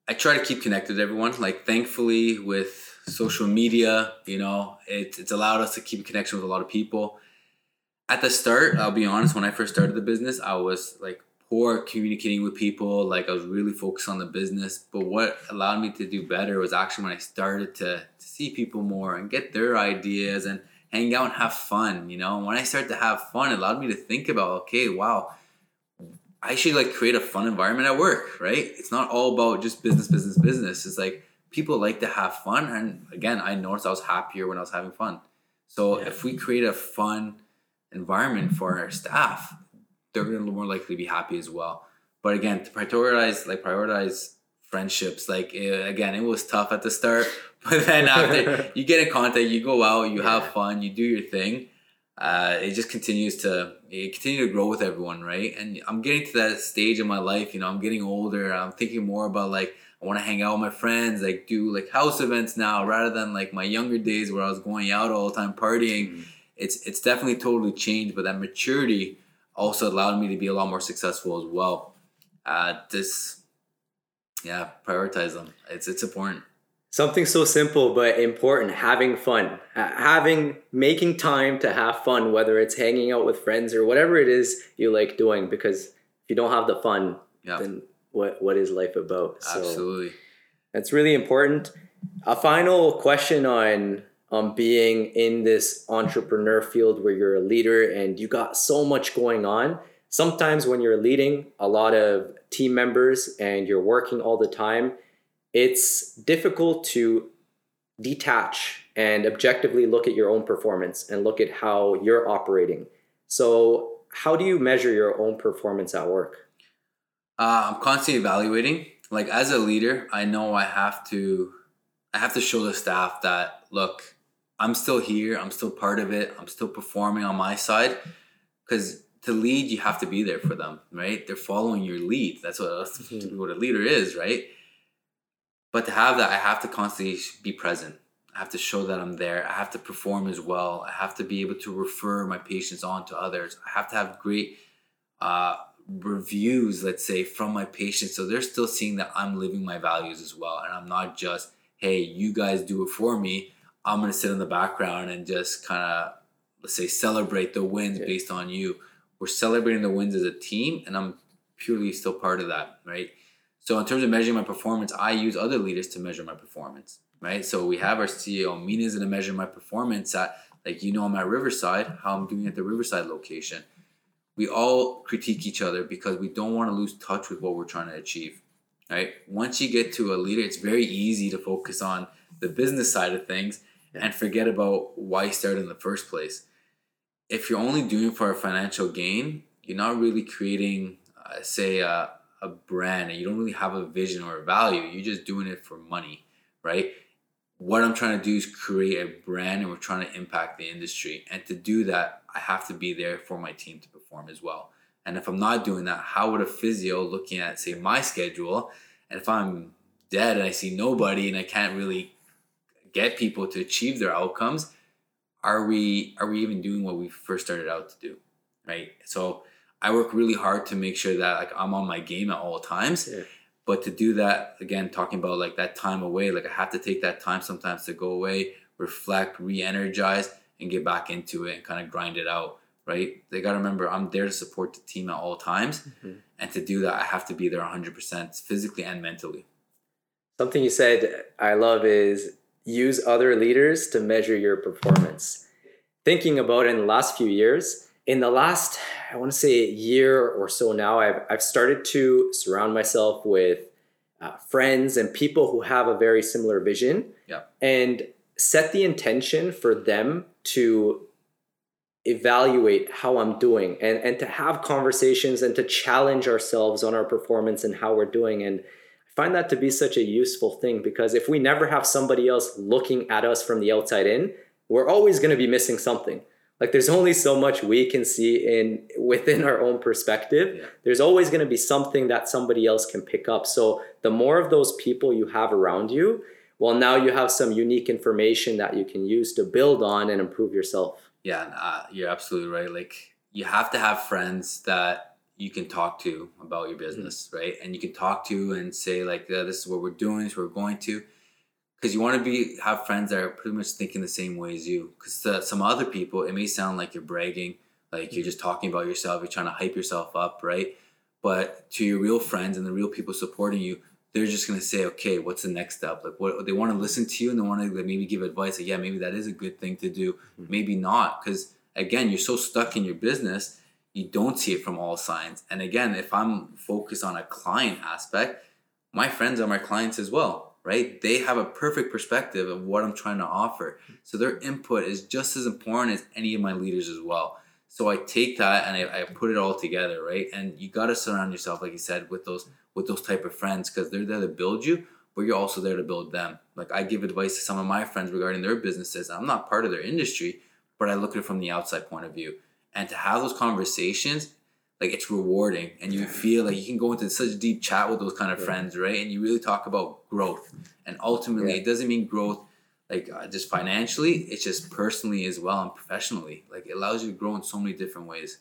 i try to keep connected with everyone like thankfully with social media you know it, it's allowed us to keep connection with a lot of people at the start i'll be honest when i first started the business i was like poor communicating with people. Like I was really focused on the business. But what allowed me to do better was actually when I started to, to see people more and get their ideas and hang out and have fun. You know, and when I started to have fun, it allowed me to think about, okay, wow, I should like create a fun environment at work, right? It's not all about just business, business, business. It's like people like to have fun. And again, I noticed I was happier when I was having fun. So yeah. if we create a fun environment for our staff, they're going to more likely to be happy as well. But again, to prioritize like prioritize friendships. Like it, again, it was tough at the start, but then after you get in contact, you go out, you yeah. have fun, you do your thing. Uh, it just continues to it continue to grow with everyone, right? And I'm getting to that stage in my life. You know, I'm getting older. I'm thinking more about like I want to hang out with my friends, like do like house events now rather than like my younger days where I was going out all the time partying. Mm. It's it's definitely totally changed, but that maturity also allowed me to be a lot more successful as well. Uh, this, yeah, prioritize them. It's it's important. Something so simple but important: having fun, having making time to have fun, whether it's hanging out with friends or whatever it is you like doing. Because if you don't have the fun, yeah. then what what is life about? Absolutely, that's really important. A final question on on being in this entrepreneur field where you're a leader and you got so much going on. Sometimes when you're leading a lot of team members and you're working all the time, it's difficult to detach and objectively look at your own performance and look at how you're operating. So, how do you measure your own performance at work? Uh, I'm constantly evaluating. Like as a leader, I know I have to I have to show the staff that look, I'm still here, I'm still part of it, I'm still performing on my side. Because to lead, you have to be there for them, right? They're following your lead. That's what mm-hmm. what a leader is, right? But to have that, I have to constantly be present. I have to show that I'm there. I have to perform as well. I have to be able to refer my patients on to others. I have to have great uh, reviews, let's say, from my patients. So they're still seeing that I'm living my values as well. And I'm not just, hey, you guys do it for me. I'm going to sit in the background and just kind of, let's say, celebrate the wins yeah. based on you. We're celebrating the wins as a team, and I'm purely still part of that, right? So in terms of measuring my performance, I use other leaders to measure my performance right? So we have our CEO. Mina's going to measure my performance at, like you know, I'm at Riverside, how I'm doing at the Riverside location. We all critique each other because we don't want to lose touch with what we're trying to achieve, right? Once you get to a leader, it's very easy to focus on the business side of things and forget about why you started in the first place. If you're only doing for a financial gain, you're not really creating, uh, say, a, a brand, and you don't really have a vision or a value. You're just doing it for money, right? What I'm trying to do is create a brand and we're trying to impact the industry. And to do that, I have to be there for my team to perform as well. And if I'm not doing that, how would a physio looking at, say, my schedule, and if I'm dead and I see nobody and I can't really get people to achieve their outcomes, are we are we even doing what we first started out to do? Right. So I work really hard to make sure that like I'm on my game at all times. Yeah but to do that, again, talking about like that time away, like I have to take that time sometimes to go away, reflect, re energize, and get back into it and kind of grind it out, right? They got to remember I'm there to support the team at all times. Mm-hmm. And to do that, I have to be there 100% physically and mentally. Something you said I love is use other leaders to measure your performance. Thinking about in the last few years, in the last i want to say year or so now i've, I've started to surround myself with uh, friends and people who have a very similar vision yeah. and set the intention for them to evaluate how i'm doing and, and to have conversations and to challenge ourselves on our performance and how we're doing and i find that to be such a useful thing because if we never have somebody else looking at us from the outside in we're always going to be missing something like there's only so much we can see in within our own perspective. Yeah. there's always going to be something that somebody else can pick up. So the more of those people you have around you well now you have some unique information that you can use to build on and improve yourself. Yeah uh, you're absolutely right. Like you have to have friends that you can talk to about your business mm-hmm. right? And you can talk to and say like yeah, this is what we're doing this is what we're going to because you want to be have friends that are pretty much thinking the same way as you. Because some other people, it may sound like you're bragging, like you're just talking about yourself, you're trying to hype yourself up, right? But to your real friends and the real people supporting you, they're just gonna say, okay, what's the next step? Like, what they want to listen to you and they want to maybe give advice. Like, yeah, maybe that is a good thing to do. Mm-hmm. Maybe not, because again, you're so stuck in your business, you don't see it from all sides. And again, if I'm focused on a client aspect, my friends are my clients as well right? They have a perfect perspective of what I'm trying to offer. So their input is just as important as any of my leaders as well. So I take that and I, I put it all together, right? And you got to surround yourself, like you said, with those with those type of friends because they're there to build you, but you're also there to build them. Like I give advice to some of my friends regarding their businesses. I'm not part of their industry, but I look at it from the outside point of view. And to have those conversations like it's rewarding and you feel like you can go into such deep chat with those kind of yeah. friends right? And you really talk about growth. And ultimately yeah. it doesn't mean growth like uh, just financially it's just personally as well and professionally. Like it allows you to grow in so many different ways.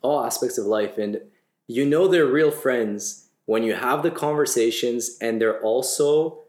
All aspects of life and you know they're real friends when you have the conversations and they're also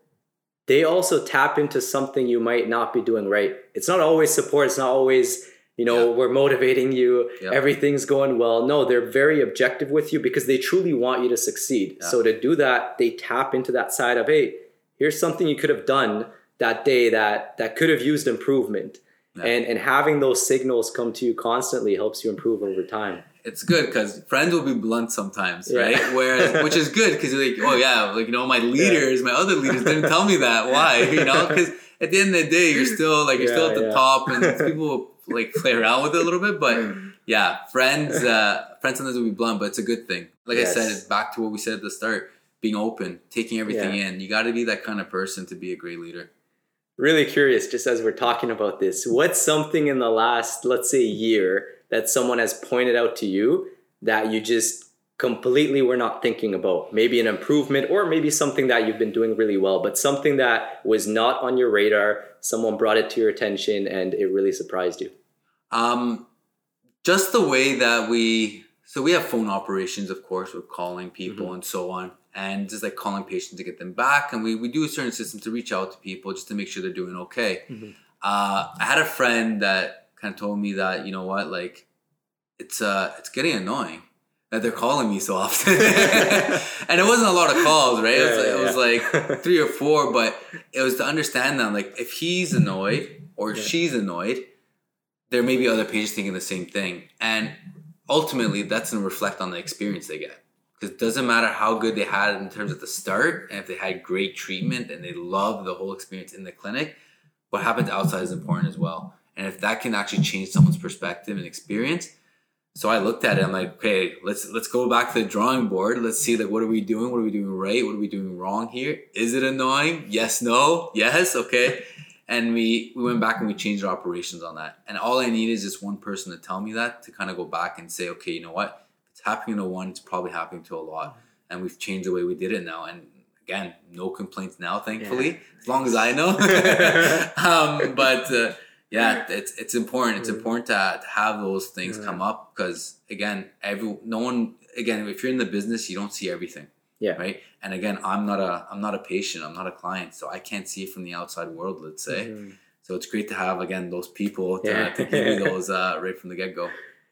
they also tap into something you might not be doing right. It's not always support it's not always you know, yeah. we're motivating you, yeah. everything's going well. No, they're very objective with you because they truly want you to succeed. Yeah. So to do that, they tap into that side of, hey, here's something you could have done that day that that could have used improvement. And and having those signals come to you constantly helps you improve over time. It's good because friends will be blunt sometimes, right? Whereas, which is good because you're like, oh yeah, like you know, my leaders, my other leaders didn't tell me that. Why? You know, because at the end of the day, you're still like you're still at the top, and people like play around with it a little bit. But yeah, friends, uh, friends sometimes will be blunt, but it's a good thing. Like yes. I said, back to what we said at the start: being open, taking everything yeah. in. You got to be that kind of person to be a great leader. really curious, just as we're talking about this, what's something in the last, let's say, year that someone has pointed out to you that you just completely were not thinking about? Maybe an improvement or maybe something that you've been doing really well, but something that was not on your radar, someone brought it to your attention and it really surprised you. Um, just the way that we, so we have phone operations, of course, with calling people mm-hmm. and so on and just like calling patients to get them back. And we, we do a certain system to reach out to people just to make sure they're doing okay. Mm-hmm. Uh, I had a friend that kind of told me that, you know what, like it's, uh, it's getting annoying that they're calling me so often. and it wasn't a lot of calls, right? Yeah, it was, yeah, it was like three or four, but it was to understand them. Like if he's annoyed or yeah. she's annoyed, there may be other pages thinking the same thing. And ultimately that's going to reflect on the experience they get. Because it doesn't matter how good they had in terms of the start and if they had great treatment and they love the whole experience in the clinic what happens outside is important as well. And if that can actually change someone's perspective and experience so i looked at it i'm like okay let's let's go back to the drawing board. Let's see like what are we doing? What are we doing right? What are we doing wrong here? Is it annoying? Yes no? Yes? Okay and we we went back and we changed our operations on that and all i need is just one person to tell me that to kind of go back and say okay you know what it's happening to one, it's probably happening to a lot. Mm-hmm. And we've changed the way we did it now. And again, no complaints now, thankfully, yeah. as long as I know. um, but uh, yeah, it's it's important. It's important to, to have those things come up because again, every no one again, if you're in the business, you don't see everything. Yeah. Right. And again, I'm not a I'm not a patient. I'm not a client, so I can't see it from the outside world. Let's say. Mm-hmm. So it's great to have again those people to, yeah. to give you those uh, right from the get go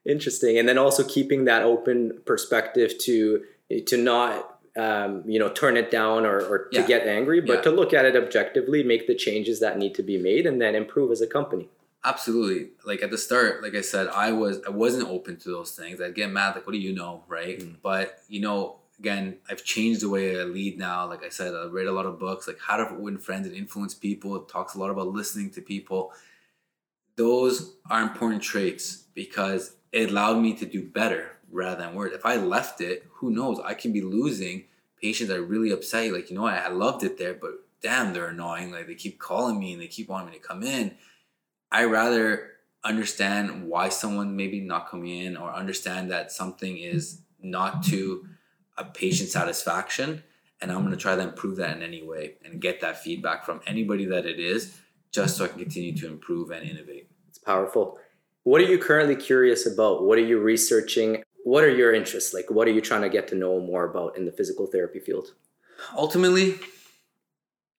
interesting and then also keeping that open perspective to to not um, you know turn it down or, or to yeah. get angry but yeah. to look at it objectively make the changes that need to be made and then improve as a company absolutely like at the start like i said i was i wasn't open to those things i'd get mad like what do you know right mm. but you know again i've changed the way i lead now like i said i read a lot of books like how to win friends and influence people it talks a lot about listening to people those are important traits because it allowed me to do better rather than worse. If I left it, who knows? I can be losing patients that are really upset. Like, you know, I, I loved it there, but damn, they're annoying. Like, they keep calling me and they keep wanting me to come in. I rather understand why someone maybe not coming in or understand that something is not to a patient satisfaction and i'm going to try to improve that in any way and get that feedback from anybody that it is just so i can continue to improve and innovate it's powerful what are you currently curious about? What are you researching? What are your interests? Like, what are you trying to get to know more about in the physical therapy field? Ultimately,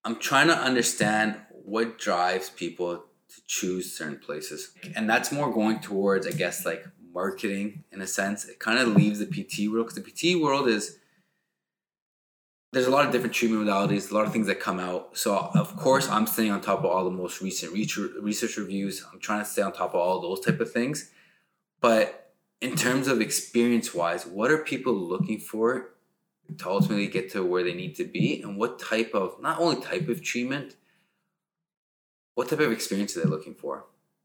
I'm trying to understand what drives people to choose certain places. And that's more going towards, I guess, like marketing in a sense. It kind of leaves the PT world because the PT world is there's a lot of different treatment modalities, a lot of things that come out. So of course, I'm staying on top of all the most recent research reviews. I'm trying to stay on top of all those type of things. But in terms of experience wise, what are people looking for to ultimately get to where they need to be, and what type of not only type of treatment, what type of experience are they looking for?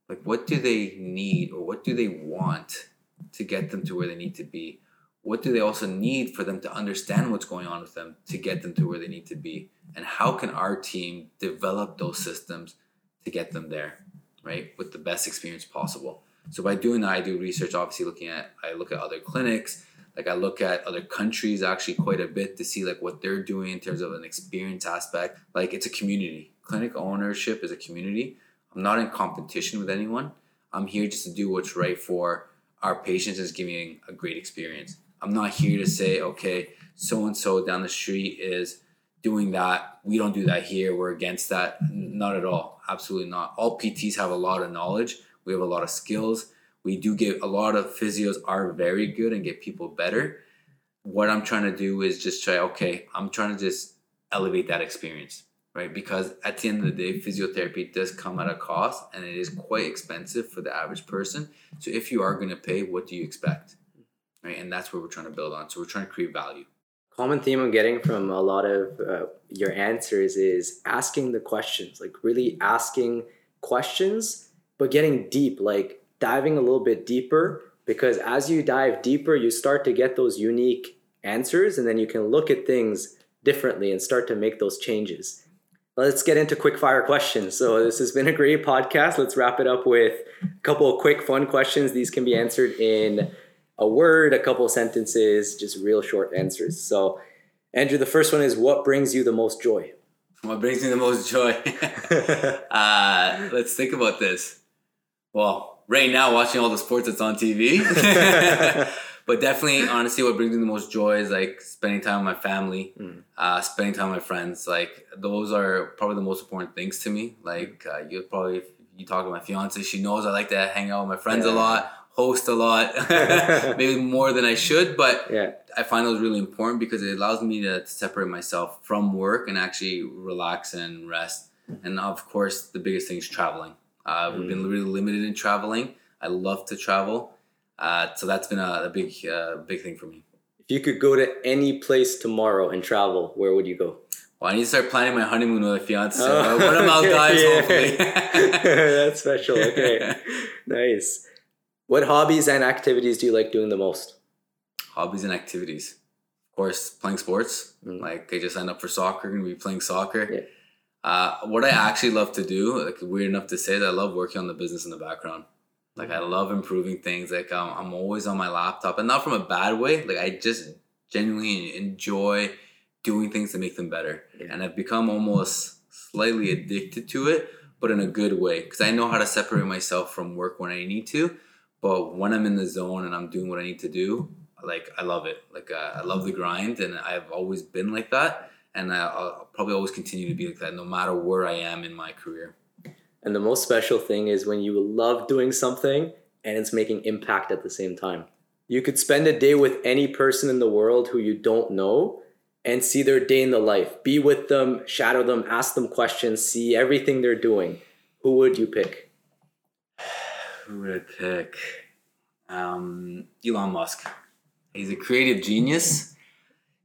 Like, what do they need, or what do they want to get them to where they need to be? what do they also need for them to understand what's going on with them to get them to where they need to be? And how can our team develop those systems to get them there right with the best experience possible? So by doing that i do research obviously looking at i look at other clinics. Like i look at other countries actually quite a bit to see like what they're doing in terms of an experience aspect. Like it's a community. Clinic ownership is a community i'm not in competition with anyone i'm here just to do what's right for our patients is giving a great experience I'm not here to say, okay, so and so down the street is doing that. We don't do that here. We're against that. Not at all. Absolutely not. All PTs have a lot of knowledge. We have a lot of skills. We do get a lot of physios are very good and get people better. What I'm trying to do is just try, okay, I'm trying to just elevate that experience, right? Because at the end of the day, physiotherapy does come at a cost and it is quite expensive for the average person. So if you are going to pay, what do you expect? right? And that's what we're trying to build on. So we're trying to create value. Common theme I'm getting from a lot of uh, your answers is asking the questions, like really asking questions, but getting deep, like diving a little bit deeper. Because as you dive deeper, you start to get those unique answers, and then you can look at things differently and start to make those changes. Let's get into quick fire questions. So this has been a great podcast. Let's wrap it up with a couple of quick fun questions. These can be answered in a word, a couple of sentences, just real short answers. So Andrew, the first one is what brings you the most joy? What brings me the most joy? uh, let's think about this. Well, right now, watching all the sports that's on TV. but definitely, honestly, what brings me the most joy is like spending time with my family, mm. uh, spending time with my friends. Like those are probably the most important things to me. Like uh, you probably, if you talk to my fiance, she knows I like to hang out with my friends yeah. a lot, host a lot, maybe more than I should. But yeah. I find those really important because it allows me to separate myself from work and actually relax and rest. And of course, the biggest thing is traveling. Uh, mm. We've been mm. really limited in traveling. I love to travel. Uh, so that's been a, a big, uh, big thing for me. If you could go to any place tomorrow and travel, where would you go? Well, I need to start planning my honeymoon with a fiance. Oh, one of my guys, yeah. hopefully. that's special. Okay, nice. What hobbies and activities do you like doing the most? Hobbies and activities, of course, playing sports. Mm. Like I just signed up for soccer, gonna be playing soccer. Yeah. Uh, what I actually love to do, like weird enough to say that I love working on the business in the background. Like I love improving things. Like um, I'm always on my laptop, and not from a bad way. Like I just genuinely enjoy doing things to make them better, yeah. and I've become almost slightly addicted to it, but in a good way because I know how to separate myself from work when I need to. But when I'm in the zone and I'm doing what I need to do, like I love it. Like uh, I love the grind, and I've always been like that, and I'll probably always continue to be like that, no matter where I am in my career. And the most special thing is when you love doing something and it's making impact at the same time. You could spend a day with any person in the world who you don't know and see their day in the life. Be with them, shadow them, ask them questions, see everything they're doing. Who would you pick? Who would I pick? Um, Elon Musk. He's a creative genius.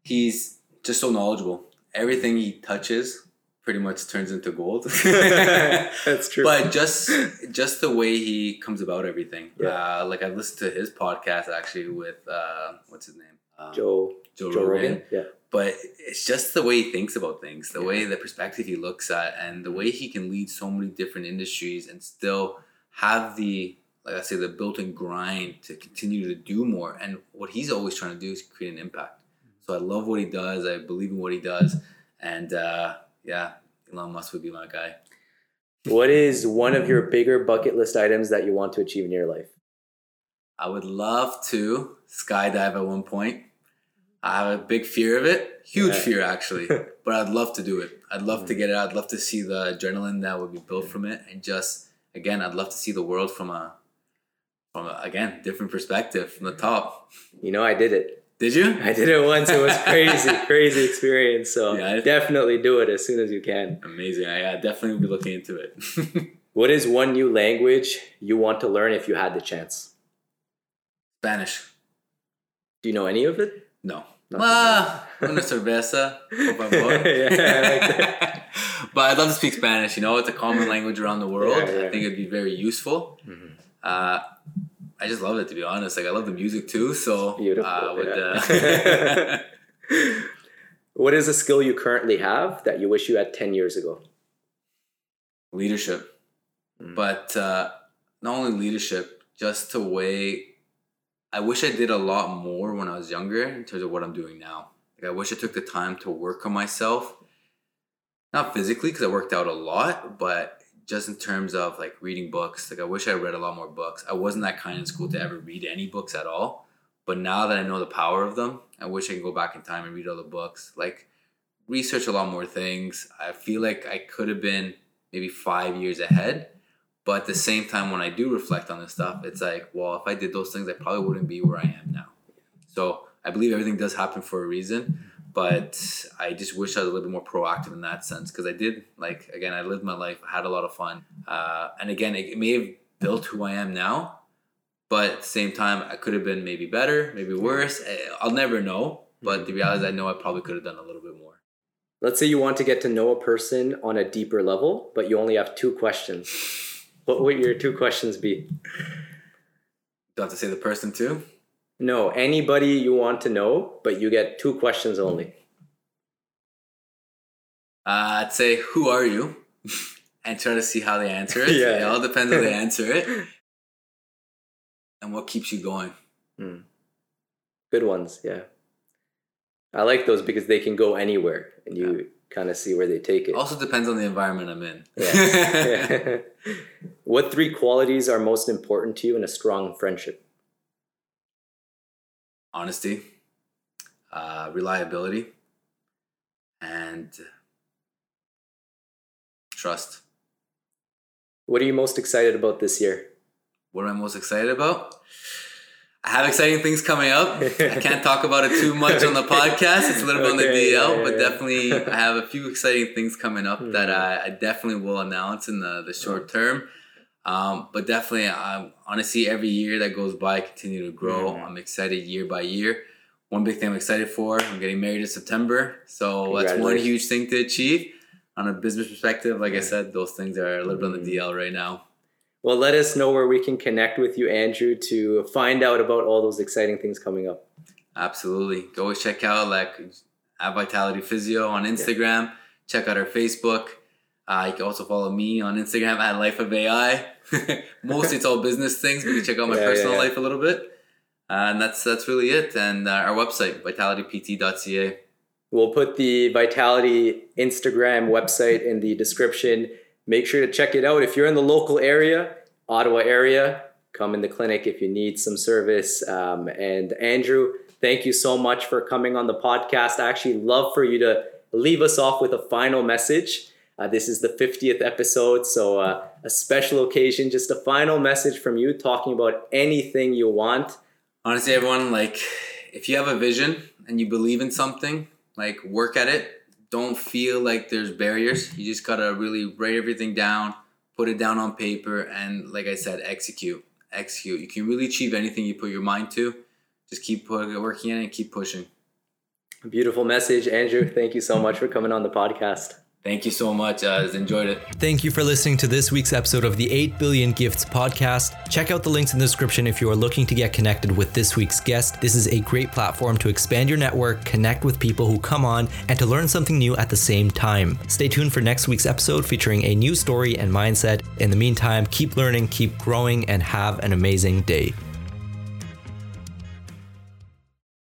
He's just so knowledgeable. Everything he touches pretty much turns into gold. That's true. But just just the way he comes about everything. Yeah. Uh, like I listened to his podcast actually with uh, what's his name? Um, Joe Joe, Joe Rogan. Rogan. Yeah. But it's just the way he thinks about things, the yeah. way the perspective he looks at, and the way he can lead so many different industries and still have the like I say the built-in grind to continue to do more. And what he's always trying to do is create an impact. So I love what he does. I believe in what he does, and uh, yeah, Elon Musk would be my guy. What is one of your bigger bucket list items that you want to achieve in your life? I would love to skydive at one point. I have a big fear of it, huge yeah. fear actually, but I'd love to do it. I'd love mm-hmm. to get it. I'd love to see the adrenaline that would be built from it, and just again, I'd love to see the world from a from a, again different perspective from the top. You know, I did it. Did you? I did it once. It was crazy, crazy experience. So yeah, definitely do it as soon as you can. Amazing. I, I definitely will be looking into it. what is one new language you want to learn if you had the chance? Spanish. Do you know any of it? No. Nothing Ah, una cerveza, por favor. yeah, but I'd love to speak Spanish. You know, it's a common language around the world. Yeah, yeah. I think it'd be very useful. Mm-hmm. Uh, I just love it to be honest. Like I love the music too. So beautiful. Uh, with yeah. the what is a skill you currently have that you wish you had ten years ago? Leadership, mm. but uh, not only leadership, just the way. I wish I did a lot more when I was younger in terms of what I'm doing now. Like I wish I took the time to work on myself, not physically because I worked out a lot, but just in terms of like reading books. Like I wish I read a lot more books. I wasn't that kind in school to ever read any books at all. But now that I know the power of them, I wish I could go back in time and read all the books. Like research a lot more things. I feel like I could have been maybe five years ahead. But at the same time, when I do reflect on this stuff, it's like, well, if I did those things, I probably wouldn't be where I am now. So I believe everything does happen for a reason but I just wish I was a little bit more proactive in that sense because I did like again I lived my life, I had a lot of fun, uh, and again it, it, may have built who I am now, but at the same time I could have been maybe better, maybe worse. Eh, I'll never know, but the reality is I know I probably could have done a little bit more. Let's say you want to get to know a person on a deeper level, but you only have two questions. What would your two questions be? Do I have to say the person too? No, anybody you want to know, but you get two questions only. Uh, I'd say, "Who are you?" and try to see how they answer it. Yeah. It all depends how they answer it, and what keeps you going. Good ones, yeah. I like those because they can go anywhere and you kind of see where they take it. Also depends on the environment I'm in. Yeah. what three qualities are most important to you in a strong friendship? Honesty, uh, reliability, and trust. What are you most excited about this year? What am I most excited about? I have exciting things coming up. I can't talk about it too much on the podcast. It's a little bit on the DL, yeah, but definitely I have a few exciting things coming up that I, I definitely will announce in the, the short term. Um, but definitely, I honestly every year that goes by, I continue to grow. Mhm. I'm excited year by year. One big thing I'm excited for, I'm getting married in September, so that's one huge thing to achieve. On a business perspective, like I said, those things are a little bit on the DL right now. Well, let us know where we can connect with you, Andrew, to find out about all those exciting things coming up. Absolutely. Go always check out like at Vitality Physio on Instagram. Check out our Facebook. Uh, you can also follow me on Instagram at Life of AI. Mostly it's all business things, but you can check out my Yeah, yeah, personal yeah. life a little bit. Uh, and that's that's really it. And uh, our website, vitalitypt.ca. We'll put the Vitality Instagram website in the description. Make sure to check it out. If you're in the local area, Ottawa area, come in the clinic if you need some service. Um, and Andrew, thank you so much for coming on the podcast. I actually love for you to leave us off with a final message. Uh, this is the 50th episode, so uh, a special occasion, just a final message from you talking about anything you want. Honestly, everyone, like if you have a vision and you believe in something, like work at it. Don't feel like there's barriers. You just gotta really write everything down, put it down on paper, and like I said, execute. Execute. You can really achieve anything you put your mind to. Just keep working at it and keep pushing. Beautiful message, Andrew. Thank you so much for coming on the podcast. Thank you so much. Uh, I enjoyed it. Thank you for listening to this week's episode of the 8 Billion Gifts podcast. Check out the links in the description if you are looking to get connected with this week's guest. This is a great platform to expand your network, connect with people who come on, and to learn something new at the same time. Stay tuned for next week's episode featuring a new story and mindset. In the meantime, keep learning, keep growing, and have an amazing day.